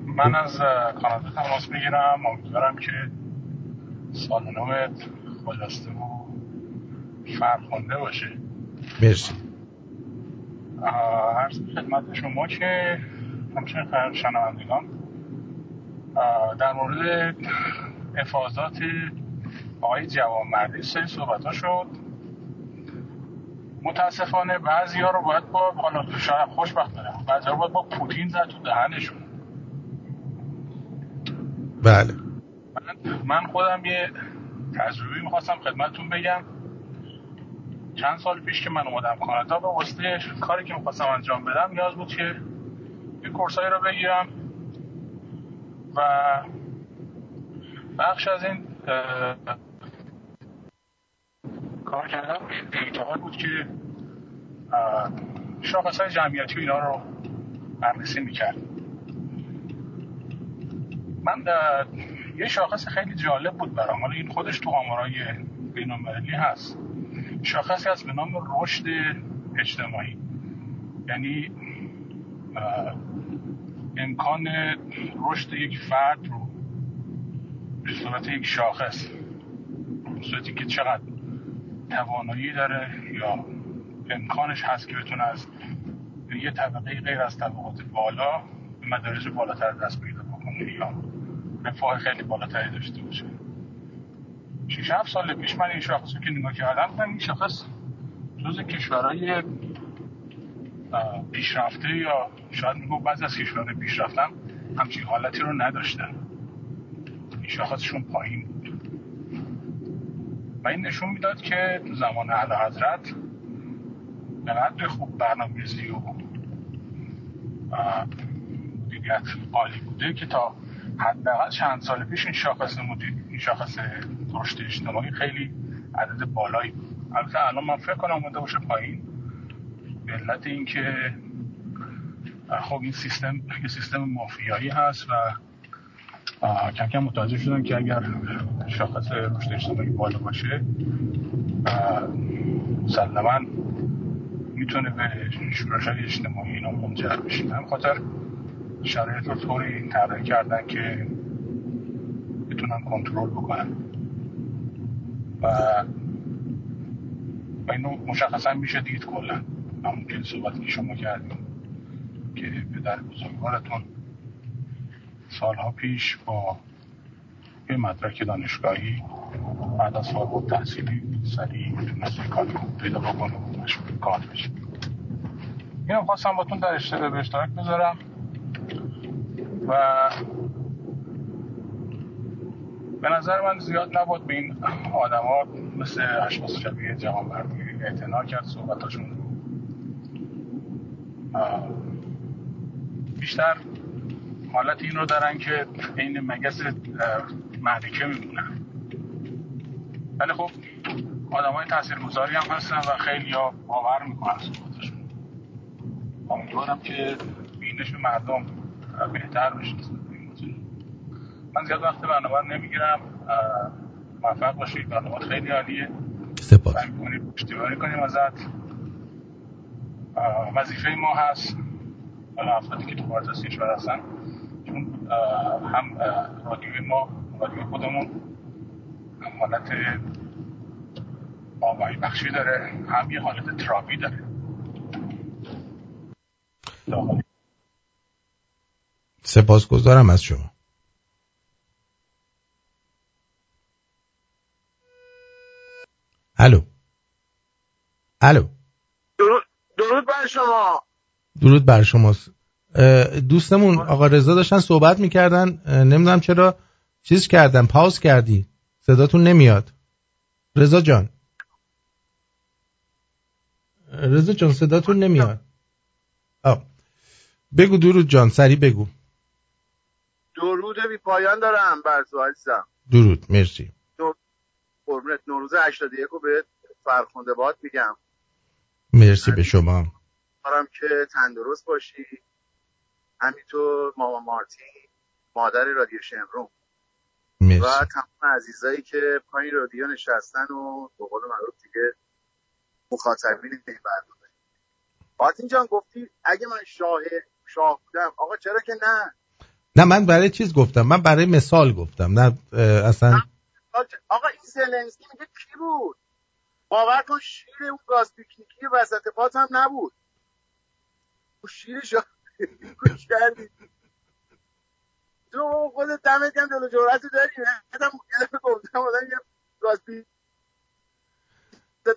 من از کانادا تماس می‌گیرم. امیدوارم که سال نوت خلاصه و فرخونده باشه.
مرسی.
عرض خدمت شما که همچنین شنوندگان در مورد افاظات آقای جوانمردی سری صحبت ها شد. متاسفانه بعضی ها رو باید با حالا شاید خوشبخت دارم. بعضی ها رو باید با پوتین زد تو دهنشون.
بله.
من, خودم یه تجربه می‌خواستم خدمتتون بگم. چند سال پیش که من اومدم کانادا به واسطه کاری که می‌خواستم انجام بدم نیاز بود که یه کورسایی رو بگیرم و بخش از این کار کردم. اعتقاد بود که شاخص های جمعیتی و اینا رو بررسی می‌کرد من یه شاخص خیلی جالب بود برام. حالا این خودش تو آمارای بینالمللی هست. شاخصی از به نام رشد اجتماعی. یعنی امکان رشد یک فرد رو به صورت یک شاخص به صورتی که چقدر توانایی داره یا امکانش هست که بتونه از یه طبقه غیر از طبقات بالا به مدارج بالاتر دست پیدا بکنه یا رفاه خیلی بالاتری داشته باشه. 6 7 سال پیش من این شاخص رو که نگاه کردم من این شاخص جز کشورهای پیشرفته یا شاید میگو بعض از کشورهای پیشرفتن همچین حالتی رو نداشتن. این شاخصشون پایین بود. و این نشون می‌داد که تو زمان اعلی حضرت به قدر خوب برنامه‌ریزی و مدیریت عالی بوده که تا حداقل چند سال پیش این شاخص مدیر این شاخص رشد اجتماعی خیلی عدد بالایی بود. البته الان من فکر کنم اومده باشه پایین. به علت اینکه خب این سیستم یه سیستم مافیایی هست و کم کم متوجه شدن که اگر شاخص رشد اجتماعی بالا باشه مسلما می‌تونه به شورش های اجتماعی اینا منجر بشه. هم خاطر شرایط رو طوری طراحی کردن که بتونن کنترل بکنن و و اینو مشخصا میشه دید کلا. همون که صحبت که شما کردیم که پدر بزرگوارتون سالها پیش با یه مدرک دانشگاهی بعد از فارغ تحصیلی سریع می‌تونست کاری پیدا بکنه و مشغول کار بشه. اینو خواستم باتون در اشتراک بذارم. و به نظر من زیاد نبود به این آدم ها مثل اشخاص شبیه جهان بردی اعتنا کرد صحبتاشون بیشتر حالت این رو دارن که این مگس مهدیکه میمونن ولی خب آدم های تاثیر گذاری هم هستن و خیلی ها باور می‌کنن صحبتشون امیدوارم که بینش مردم بهتر بشه. من زیاد وقت برنامه نمی‌گیرم. موفق باشید. برنامه خیلی عالیه.
سپاس.
اشتباهی کنیم ازت. وظیفه ما هست. حالا افرادی که تو از کشور هستن. چون هم رادیوی ما رادیوی خودمون هم حالت آقایی بخشی داره هم یه حالت تراپی داره.
سپاسگزارم از شما. الو. الو.
درود بر شما.
درود بر شماست. دوستمون آقا رضا داشتن صحبت می‌کردن. نمی‌دونم چرا چیز کردن پاس کردی. صداتون نمیاد. رضا جان. رضا جان صداتون نمیاد. آه. بگو درود جان سری بگو.
درود بی پایان دارم بر عزیزم.
درود مرسی.
قربونت نوروز 81 رو به فرخنده باد میگم.
مرسی به شما.
دارم که تندرست باشی. همینطور ماما مارتین مادر رادیو شمرون.
مرسی.
و تمام عزیزایی که پایین رادیو نشستن و به قول معروف دیگه مخاطبین این برنامه مارتین جان گفتی اگه من شاه شاه بودم آقا چرا که نه؟
نه من برای چیز گفتم؟ من برای مثال گفتم. نه اصلا
آقا این زلنسکی میگه کی بود؟ باور کن شیر اون پیکنیکی وسط پات هم نبود. اون شیرش گوش کردی؟ تو خودت دمت گم دل جورت داری؟ یادم گفتم آدم یه پیکنیکی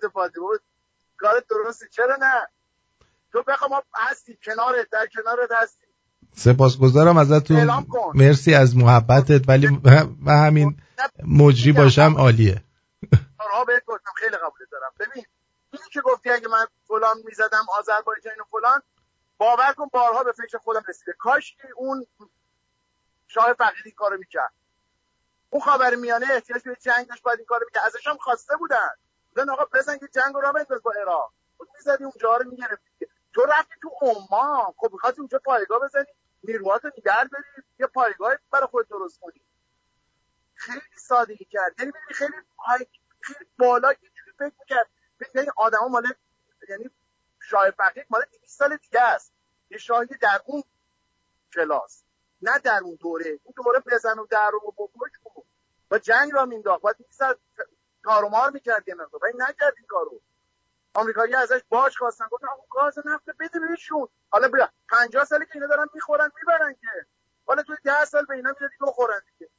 پاتی بود کارت درستی چرا نه؟ تو بخوا ما هستی کنارت در کنارت هستی.
سپاسگزارم ازتون. مرسی از محبتت ولی من همین مجری باشم عالیه.
راه بهت گفتم خیلی قبول دارم. ببین اینی که گفتی اگه من فلان می‌زدم آذربایجان و فلان باور کن بارها به فکر خودم رسیده. کاش که اون شاه فقیدی کارو می‌کرد. اون خبر میانه احتیاج به جنگ داشت باید این کارو می‌کرد. ازش هم خواسته بودن. بودن آقا بزن که جنگ رو بنداز با عراق. خود می‌زدی اونجا رو می‌گرفتی. تو رفتی تو عمان. خب می‌خواستی اونجا پایگاه بزنی. نیروهاتو نگه داری یه پایگاه برای خود درست کنی. خیلی سادگی کرد. یعنی ببین خیلی خیلی بالا یه جوری فکر می‌کرد. یعنی آدما مال یعنی شاه فقید مال 200 سال دیگه است. یه شاهی در اون کلاس. نه در اون دوره. اون دوره بزن و در رو بکش و جنگ را مینداخت. باید می‌زد کارومار می‌کرد یه مقدار. ولی نکرد این کارو. آمریکایی ازش باج خواستن. گفتن آقا گاز نفت بده بهشون. حالا بیا 50 سالی که اینا دارن می‌خورن می‌برن که. حالا تو 10 سال به اینا می‌دادی بخورن دیگه.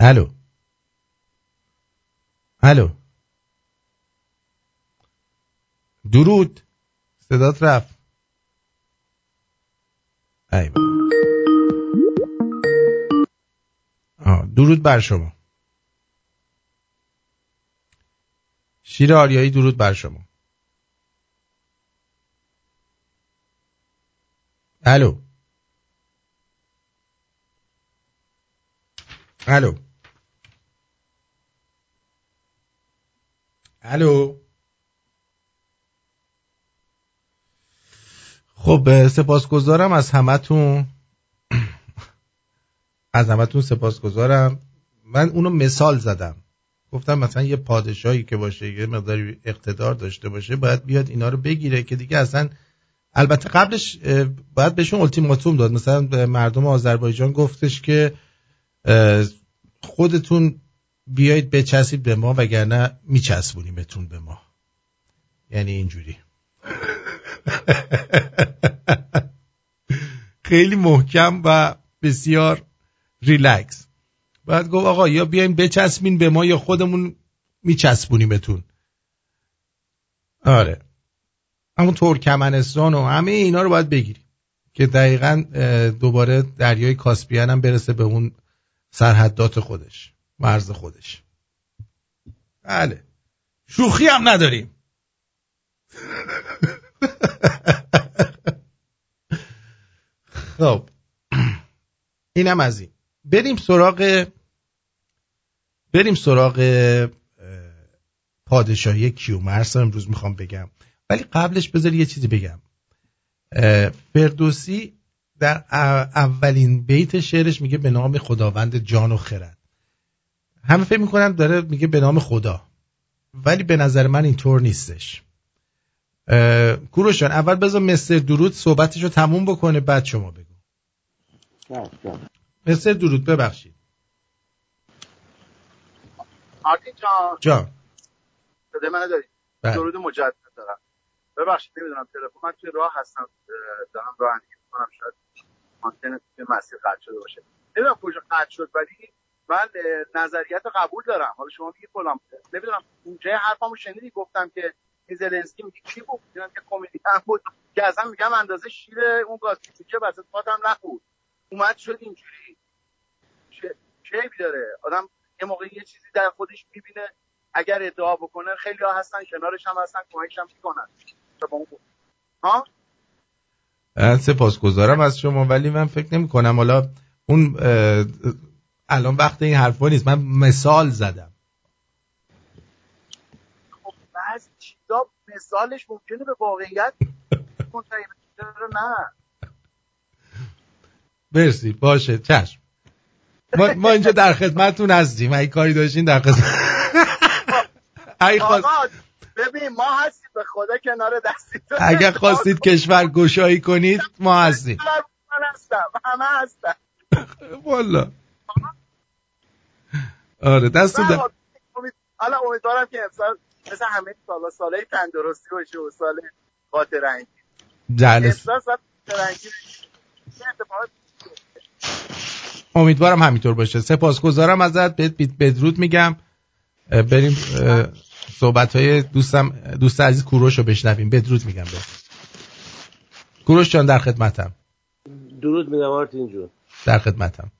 الو الو درود. صدات رفت. ای درود بر شما. شیر آریایی درود بر شما. الو. الو. الو. خب سپاسگزارم از همتون. از همتون سپاسگزارم. من اونو مثال زدم. گفتم مثلا یه پادشاهی که باشه یه مقداری اقتدار داشته باشه باید بیاد اینا رو بگیره که دیگه اصلا البته قبلش باید بهشون التیماتوم داد. مثلا مردم آذربایجان گفتش که خودتون بیایید بچسبید به ما وگرنه میچسبونیمتون به ما. یعنی اینجوری. خیلی محکم و بسیار ریلکس. بعد گفت آقا یا بیاین بچسبین به ما یا خودمون میچسبونیمتون آره. همون ترکمنستان و همه اینا رو باید بگیریم که دقیقا دوباره دریای کاسپیان هم برسه به اون سرحدات خودش مرز خودش. بله. شوخی هم نداریم. خب. اینم از این. بریم سراغ بریم سراغ پادشاهی کیومرس امروز می‌خوام بگم. ولی قبلش بذار یه چیزی بگم. فردوسی در اولین بیت شعرش میگه به نام خداوند جان و خرد. همه فکر می‌کنن داره میگه به نام خدا. ولی به نظر من اینطور نیستش. کوروشان اول بذار مستر درود صحبتش رو تموم بکنه بعد شما بگو. مستر درود ببخشید.
آرتین جان.
جان.
صدای منو داری؟
بله.
درود مجدد دارم. ببخشید نمی‌دونم تلفن. من توی راه هستم. دارم رانندگی می‌کنم. شاید آنتن توی مسیر قطع شده باشه. نمی‌دونم کجا قطع شد ولی من نظریت قبول دارم. حالا شما میگی فلان نمی‌دونم اونجای حرفمو شنیدی؟ گفتم که این زلنسکی میگه کی بود؟ می‌دونم که کمدی هم بود. که اصلا میگم اندازه شیر اون گاز پیچه وسط پاتم نخورد اومد شد اینجوری. چه چه داره؟ آدم یه موقع یه چیزی در خودش می‌بینه. اگر ادعا بکنه خیلی ها هستن کنارش هم هستن کمکش هم می‌کنن. ها؟
سپاسگزارم از شما ولی من فکر نمی کنم حالا اون الان وقت این حرفا نیست. من مثال زدم.
خب بعضی چیزا مثالش ممکنه به واقعیت نه؟
مرسی. باشه. چشم. ما, ما اینجا در خدمتتون هستیم. اگه کاری داشتین در خدمت اگه خواست-
ببین ما هستیم. به خدا کنار دستیتون
اگر خواستید کشور گشایی کنید ما هستیم.
من هستم. همه هستم
والا. آره دستون
حالا امیدوارم که امسال مثل همه سالا سالای تندرستی باشه و سال خاطر انگیز
جلس
امسال سال خاطر انگیز چه اتفاقات
امیدوارم همینطور باشه. سپاسگزارم ازت. بهت بدرود میگم. بریم صحبت های دوستم دوست عزیز کوروش رو بشنویم. بدرود میگم به کوروش جان در خدمتم.
درود میگم آرتین جون.
در خدمتم.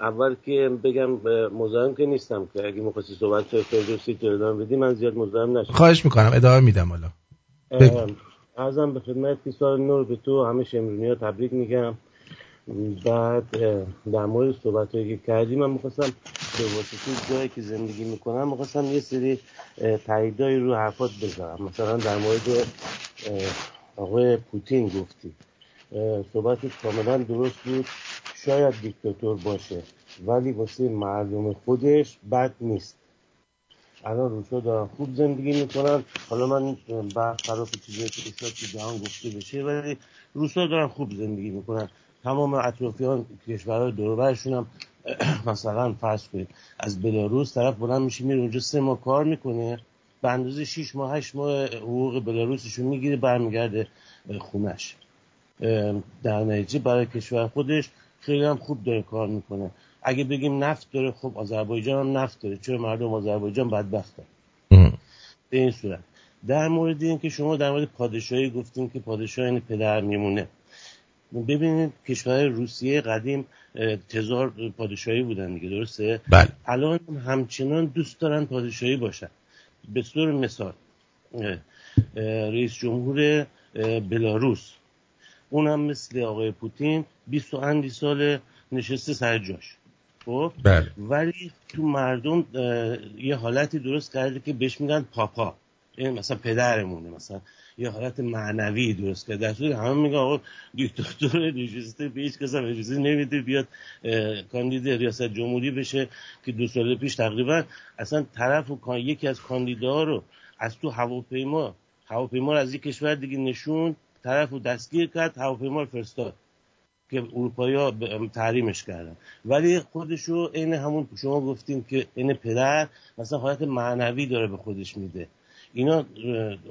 اول که بگم مزاحم که نیستم که اگه می‌خواستی صحبت های فردوسی تو ادامه بدی من زیاد مزاحم نشم.
خواهش می‌کنم. ادامه میدم حالا.
ارزم به خدمت که سال نور به تو همه شمرونی ها تبریک میگم. بعد در مورد صحبت هایی که کردی من می‌خواستم به واسطه جایی که زندگی می‌کنم می‌خواستم یه سری اه، تاییدایی رو حرفات بذارم. مثلا در مورد آقای پوتین گفتی. صحبتش کاملا درست بود. شاید دیکتاتور باشه ولی واسه مردم خودش بد نیست. الان روسا دارن خوب زندگی می‌کنن حالا من برخلاف چیزایی که تو جهان گفته بشه ولی روسا دارن خوب زندگی می‌کنن تمام اطرافیان کشورهای دوربرشون هم مثلا فرض کنید از بلاروس طرف بلند میشه میره اونجا سه ماه کار می‌کنه. به اندازه 6 ماه 8 ماه حقوق بلاروسشون می‌گیره برمیگرده خونش. در نتیجه برای کشور خودش خیلی هم خوب داره کار می‌کنه. اگه بگیم نفت داره خب آذربایجان هم نفت داره. چرا مردم آذربایجان بدبختن؟ به این صورت. در مورد این که شما در مورد پادشاهی گفتیم که پادشاه این پدر میمونه. ببینید کشور روسیه قدیم تزار پادشاهی بودن دیگه درسته؟
بله.
الان همچنان دوست دارن پادشاهی باشن. به طور مثال رئیس جمهور بلاروس اونم مثل آقای پوتین 20 و اندی سال نشسته سر جاش. خب؟
بله.
ولی تو مردم یه حالتی درست کرده که بهش میگن پاپا. مثلا پدرمونه مثلا یه حالت معنوی درست کرده. در صورتی که همه میگن آقا دیکتاتور نشسته به هیچ کس هم اجازه نمیده بیاد کاندید ریاست جمهوری بشه که دو سال پیش تقریبا اصلا طرف و یکی از کاندیداها رو از تو هواپیما هواپیما رو از یک کشور دیگه نشون طرف رو دستگیر کرد هواپیما رو فرستاد که اروپایی ها تحریمش کردن. ولی خودشو عین همون شما گفتیم که این پدر مثلا حالت معنوی داره به خودش میده. اینا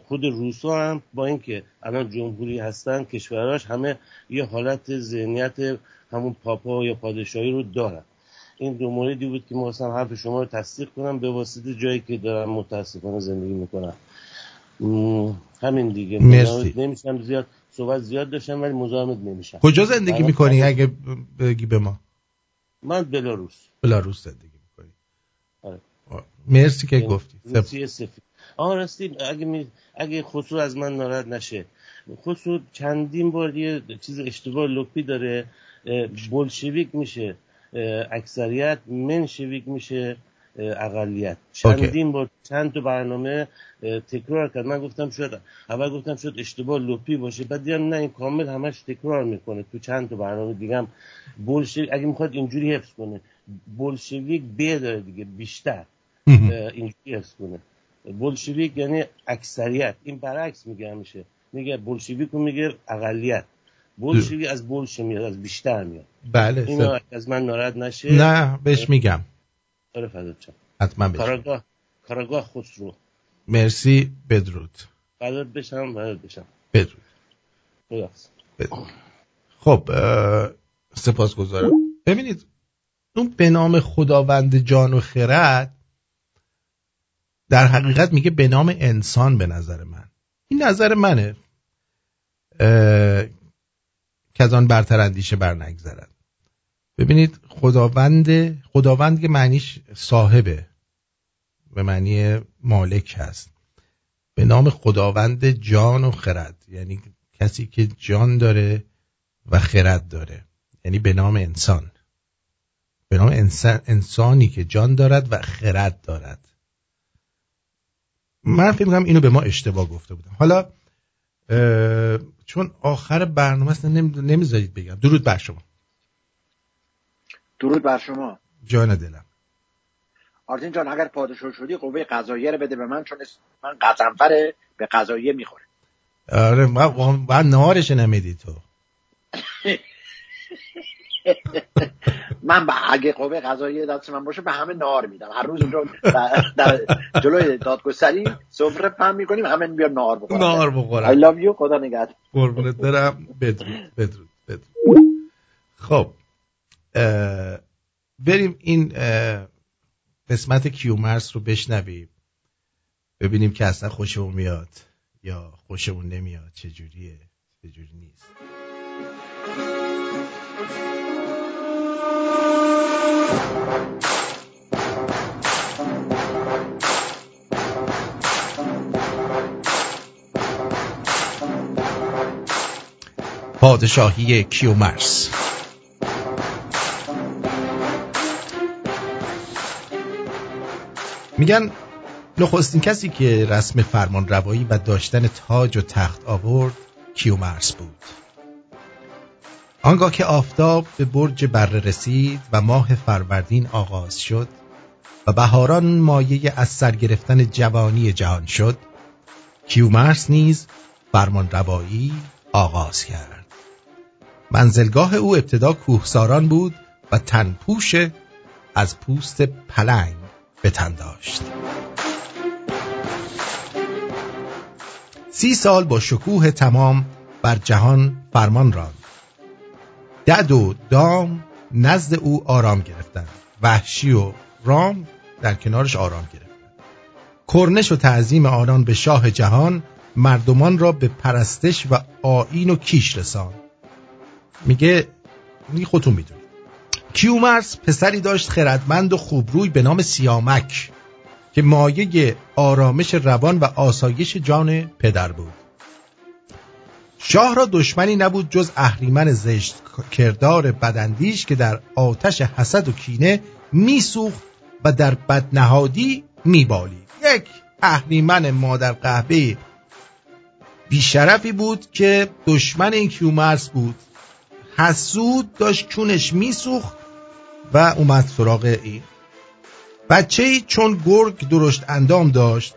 خود روسا هم با اینکه الان جمهوری هستن کشوراش همه یه حالت ذهنیت همون پاپا یا پادشاهی رو دارن. این دو موردی بود که می‌خواستم حرف شما رو تصدیق کنم به واسطه جایی که دارم متاسفانه زندگی می‌کنم همین دیگه.
مرسی.
نمیشم زیاد صحبت زیاد داشتم ولی مزاحمت نمیشم.
کجا زندگی می‌کنی؟ اگه بگی به ما.
من بلاروس.
بلاروس زندگی می‌کنی.
آره.
مرسی که گفتی.
روسیه سفید. آه راستی اگه, می... اگه خسرو از من ناراحت نشه. خسرو چندین بار یه چیز اشتباه لپی داره اه، بولشویک میشه اکثریت منشویک میشه اقلیت. چندین بار چند تا برنامه تکرار کرد. من گفتم شاید اول گفتم شاید اشتباه لپی باشه بعد دیدم نه این کامل همش تکرار می‌کنه تو چند تا برنامه دیگه هم. بولشویک اگه می‌خواد اینجوری حفظ کنه بولشویک ب داره دیگه بیشتر. اینجوری حفظ کنه. بولشویک یعنی اکثریت. این برعکس میگه همیشه. میگه بولشویک رو میگه اقلیت. بولشویک از بولش میاد از بیشتر میاد.
بله
اینو
سه-
از من ناراحت نشه
نه بهش میگم.
آره شم.
حتما بهش
کاراگاه کاراگاه خسرو.
مرسی بدرود.
فدات بشم فدات بشم.
بدرود. بدرود. خب اه، سپاسگزارم. ببینید اون به نام خداوند جان و خرد در حقیقت میگه به نام انسان به نظر من. این نظر منه. که از آن برتر اندیشه بر نگذرد ببینید خداوند خداوند که معنیش صاحبه به معنی مالک هست. به نام خداوند جان و خرد. یعنی کسی که جان داره و خرد داره. یعنی به نام انسان. به نام انسان انسانی که جان دارد و خرد دارد. من فکر می‌کنم اینو به ما اشتباه گفته بودم حالا چون آخر برنامه است نمی‌ذارید بگم. درود بر شما.
درود بر شما.
جان دلم.
آرتین جان اگر پادشاه شدی قوه قضاییه رو بده به من چون من قزنفر به قضاییه می‌خوره.
آره من بعد نهارش نمیدی تو.
من به اگه قوه قضاییه دست من باشه به همه نار میدم. هر روز اونجا در, جلوی دادگستری سفره پهم می‌کنیم همه بیان نار بخورن.
نار
I
بخورن
love you خدا نگهدار.
قربونت برم. بدرود بدرود بدرود. خب بریم این قسمت کیومرس رو بشنویم. ببینیم که اصلا خوشمون میاد یا خوشمون نمیاد چجوریه چجوری نیست. پادشاهی کیومرس. میگن نخستین کسی که رسم فرمان روایی و داشتن تاج و تخت آورد کیومرس بود. آنگاه که آفتاب به برج بره رسید و ماه فروردین آغاز شد و بهاران مایه از سر گرفتن جوانی جهان شد کیومرس نیز فرمان روایی آغاز کرد. منزلگاه او ابتدا کوهساران بود و تنپوش از پوست پلنگ به تن داشت. سی سال با شکوه تمام بر جهان فرمان راند. دد و دام نزد او آرام گرفتند. وحشی و رام در کنارش آرام گرفتند. کرنش و تعظیم آنان به شاه جهان مردمان را به پرستش و آیین و کیش رساند. میگه میگه خودتون می‌دونید. کیومرس پسری داشت خردمند و خوبروی به نام سیامک که مایه آرامش روان و آسایش جان پدر بود. شاه را دشمنی نبود جز اهریمن زشت کردار بدندیش که در آتش حسد و کینه میسوخت و در بدنهادی میبالید. یک اهریمن مادر قهبه بیشرفی بود که دشمن این کیومرس بود. حسود داشت چونش میسوخت و اومد سراغ این. بچه ای چون گرگ درشت اندام داشت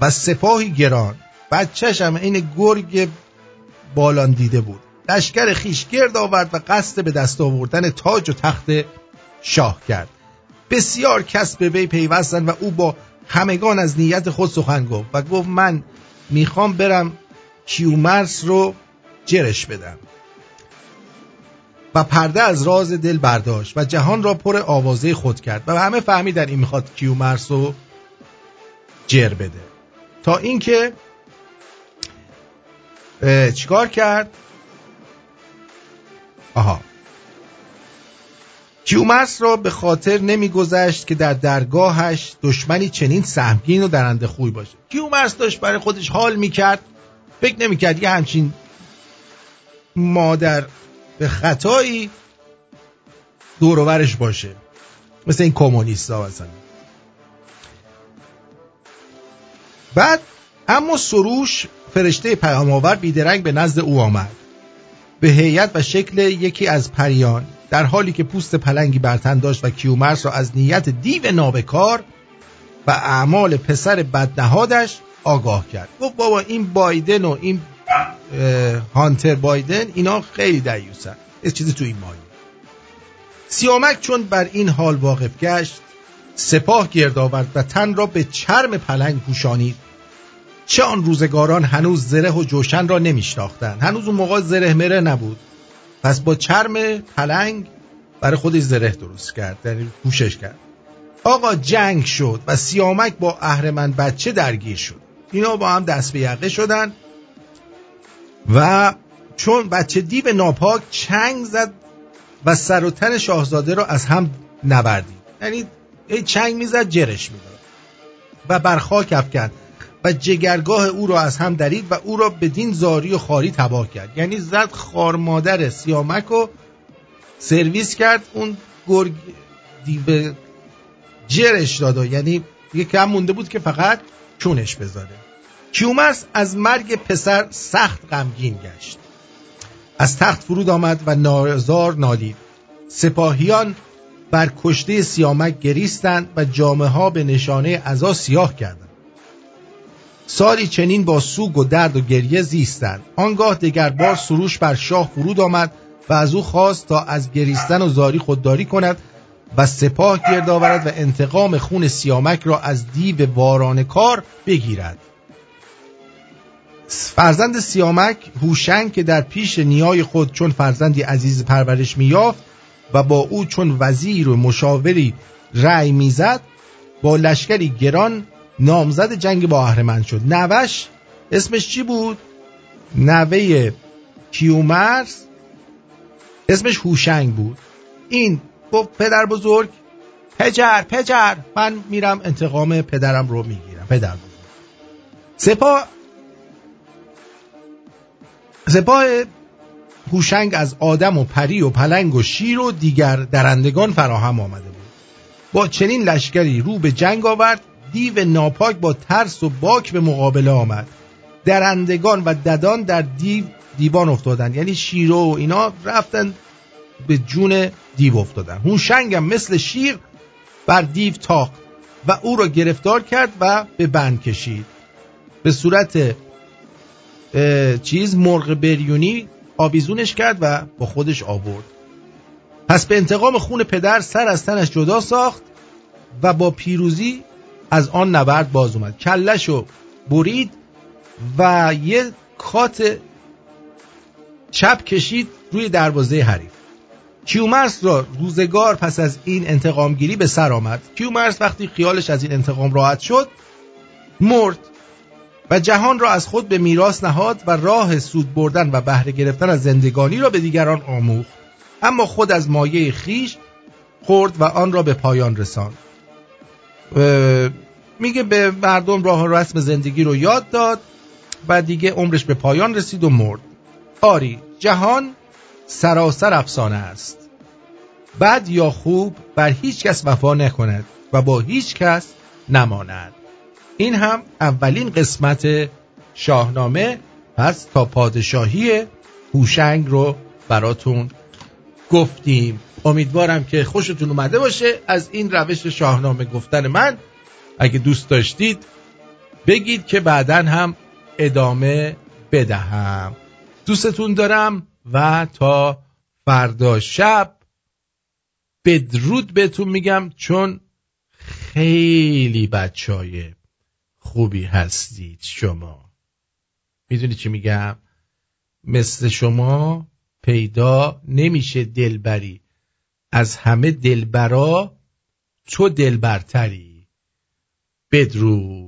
و سپاهی گران بچهش هم این گرگ بالان دیده بود. لشکر خیش گرد آورد و قصد به دست آوردن تاج و تخت شاه کرد. بسیار کس به وی پیوستند و او با همگان از نیت خود سخن گفت و گفت من می‌خوام برم کیومرس رو جرش بدم. پرده از راز دل برداشت و جهان را پر آوازه خود کرد و همه فهمیدن این می‌خواد کیومرس رو جر بده. تا اینکه چیکار کرد؟ آها. کیومرس را به خاطر نمیگذشت که در درگاهش دشمنی چنین سهمگین و درنده خوی باشه. کیومرس داشت برای خودش حال می‌کرد. فکر نمی‌کرد یه همچین مادر به خطایی دورورش باشه. مثل این کمونیست ها مثلا. بعد اما سروش فرشته پیام آور بیدرنگ به نزد او آمد. به هیئت و شکل یکی از پریان در حالی که پوست پلنگی برتن داشت و کیومرس را از نیت دیو نابکار و اعمال پسر بدنهادش آگاه کرد. گفت بابا این بایدن و این هانتر بایدن اینا خیلی دیوسن از چیزی تو این مایه سیامک چون بر این حال واقف گشت سپاه گرد آورد و تن را به چرم پلنگ پوشانید. چه آن روزگاران هنوز زره و جوشن را نمیشناختند هنوز اون موقع زره مره نبود. پس با چرم پلنگ برای خودش زره درست کرد یعنی پوشش کرد. آقا جنگ شد و سیامک با اهرمن بچه درگیر شد. اینا با هم دست به یقه شدن. و چون بچه دیو ناپاک چنگ زد و سر و تن شاهزاده را از هم نوردید یعنی ای چنگ می‌زد جرش می‌داد. و برخاک افکند. و جگرگاه او را از هم درید و او را بدین زاری و خاری تباه کرد. یعنی زد خار مادر سیامک و سرویس کرد. اون گرگ دیو جرش داد. یعنی یه کم مونده بود که فقط چونش بذاره. کیومرس از مرگ پسر سخت غمگین گشت. از تخت فرود آمد و نازار نالید. سپاهیان بر کشته سیامک گریستند و جامعه ها به نشانه عزا سیاه کردند. سالی چنین با سوگ و درد و گریه زیستند. آنگاه دگر بار سروش بر شاه فرود آمد و از او خواست تا از گریستن و زاری خودداری کند و سپاه گرد آورد و انتقام خون سیامک را از دیو واران کار بگیرد. فرزند سیامک هوشنگ که در پیش نیای خود چون فرزندی عزیز پرورش میافت و با او چون وزیر و مشاوری رأی می‌زد با لشکری گران نامزد جنگ با اهرمن شد. نوش اسمش چی بود؟ نوه کیومرس اسمش هوشنگ بود. این گفت پدر بزرگ پجر پجر من میرم انتقام پدرم رو می‌گیرم پدر بزرگ. سپاه سپاه هوشنگ از آدم و پری و پلنگ و شیر و دیگر درندگان فراهم آمده بود. با چنین لشکری رو به جنگ آورد دیو ناپاک با ترس و باک به مقابله آمد. درندگان و ددان در دیو دیوان افتادن یعنی شیر و اینا رفتن به جون دیو افتادن. هوشنگم مثل شیر بر دیو تاخت و او را گرفتار کرد و به بند کشید. به صورت چیز مرغ بریونی آویزونش کرد و با خودش آورد. پس به انتقام خون پدر سر از تنش جدا ساخت و با پیروزی از آن نبرد باز اومد. کلشو برید و یه کات چپ کشید روی دروازه حریف. کیومرس را روزگار پس از این انتقامگیری به سر آمد. کیومرس وقتی خیالش از این انتقام راحت شد مرد و جهان را از خود به میراث نهاد و راه سود بردن و بهره گرفتن از زندگانی را به دیگران آموخت. اما خود از مایه خیش خورد و آن را به پایان رساند. میگه به مردم راه رسم زندگی رو یاد داد و دیگه عمرش به پایان رسید و مرد. آری جهان سراسر افسانه است. بد یا خوب بر هیچ کس وفا نکند و با هیچ کس نماند. این هم اولین قسمت شاهنامه. پس تا پادشاهی هوشنگ رو براتون گفتیم. امیدوارم که خوشتون اومده باشه از این روش شاهنامه گفتن من. اگه دوست داشتید بگید که بعدا هم ادامه بدهم. دوستتون دارم و تا فردا شب بدرود بهتون میگم چون خیلی بچای خوبی هستید شما. می‌دونی چی میگم؟ مثل شما پیدا نمیشه دلبری. از همه دلبرا تو دلبرتری. بدرود.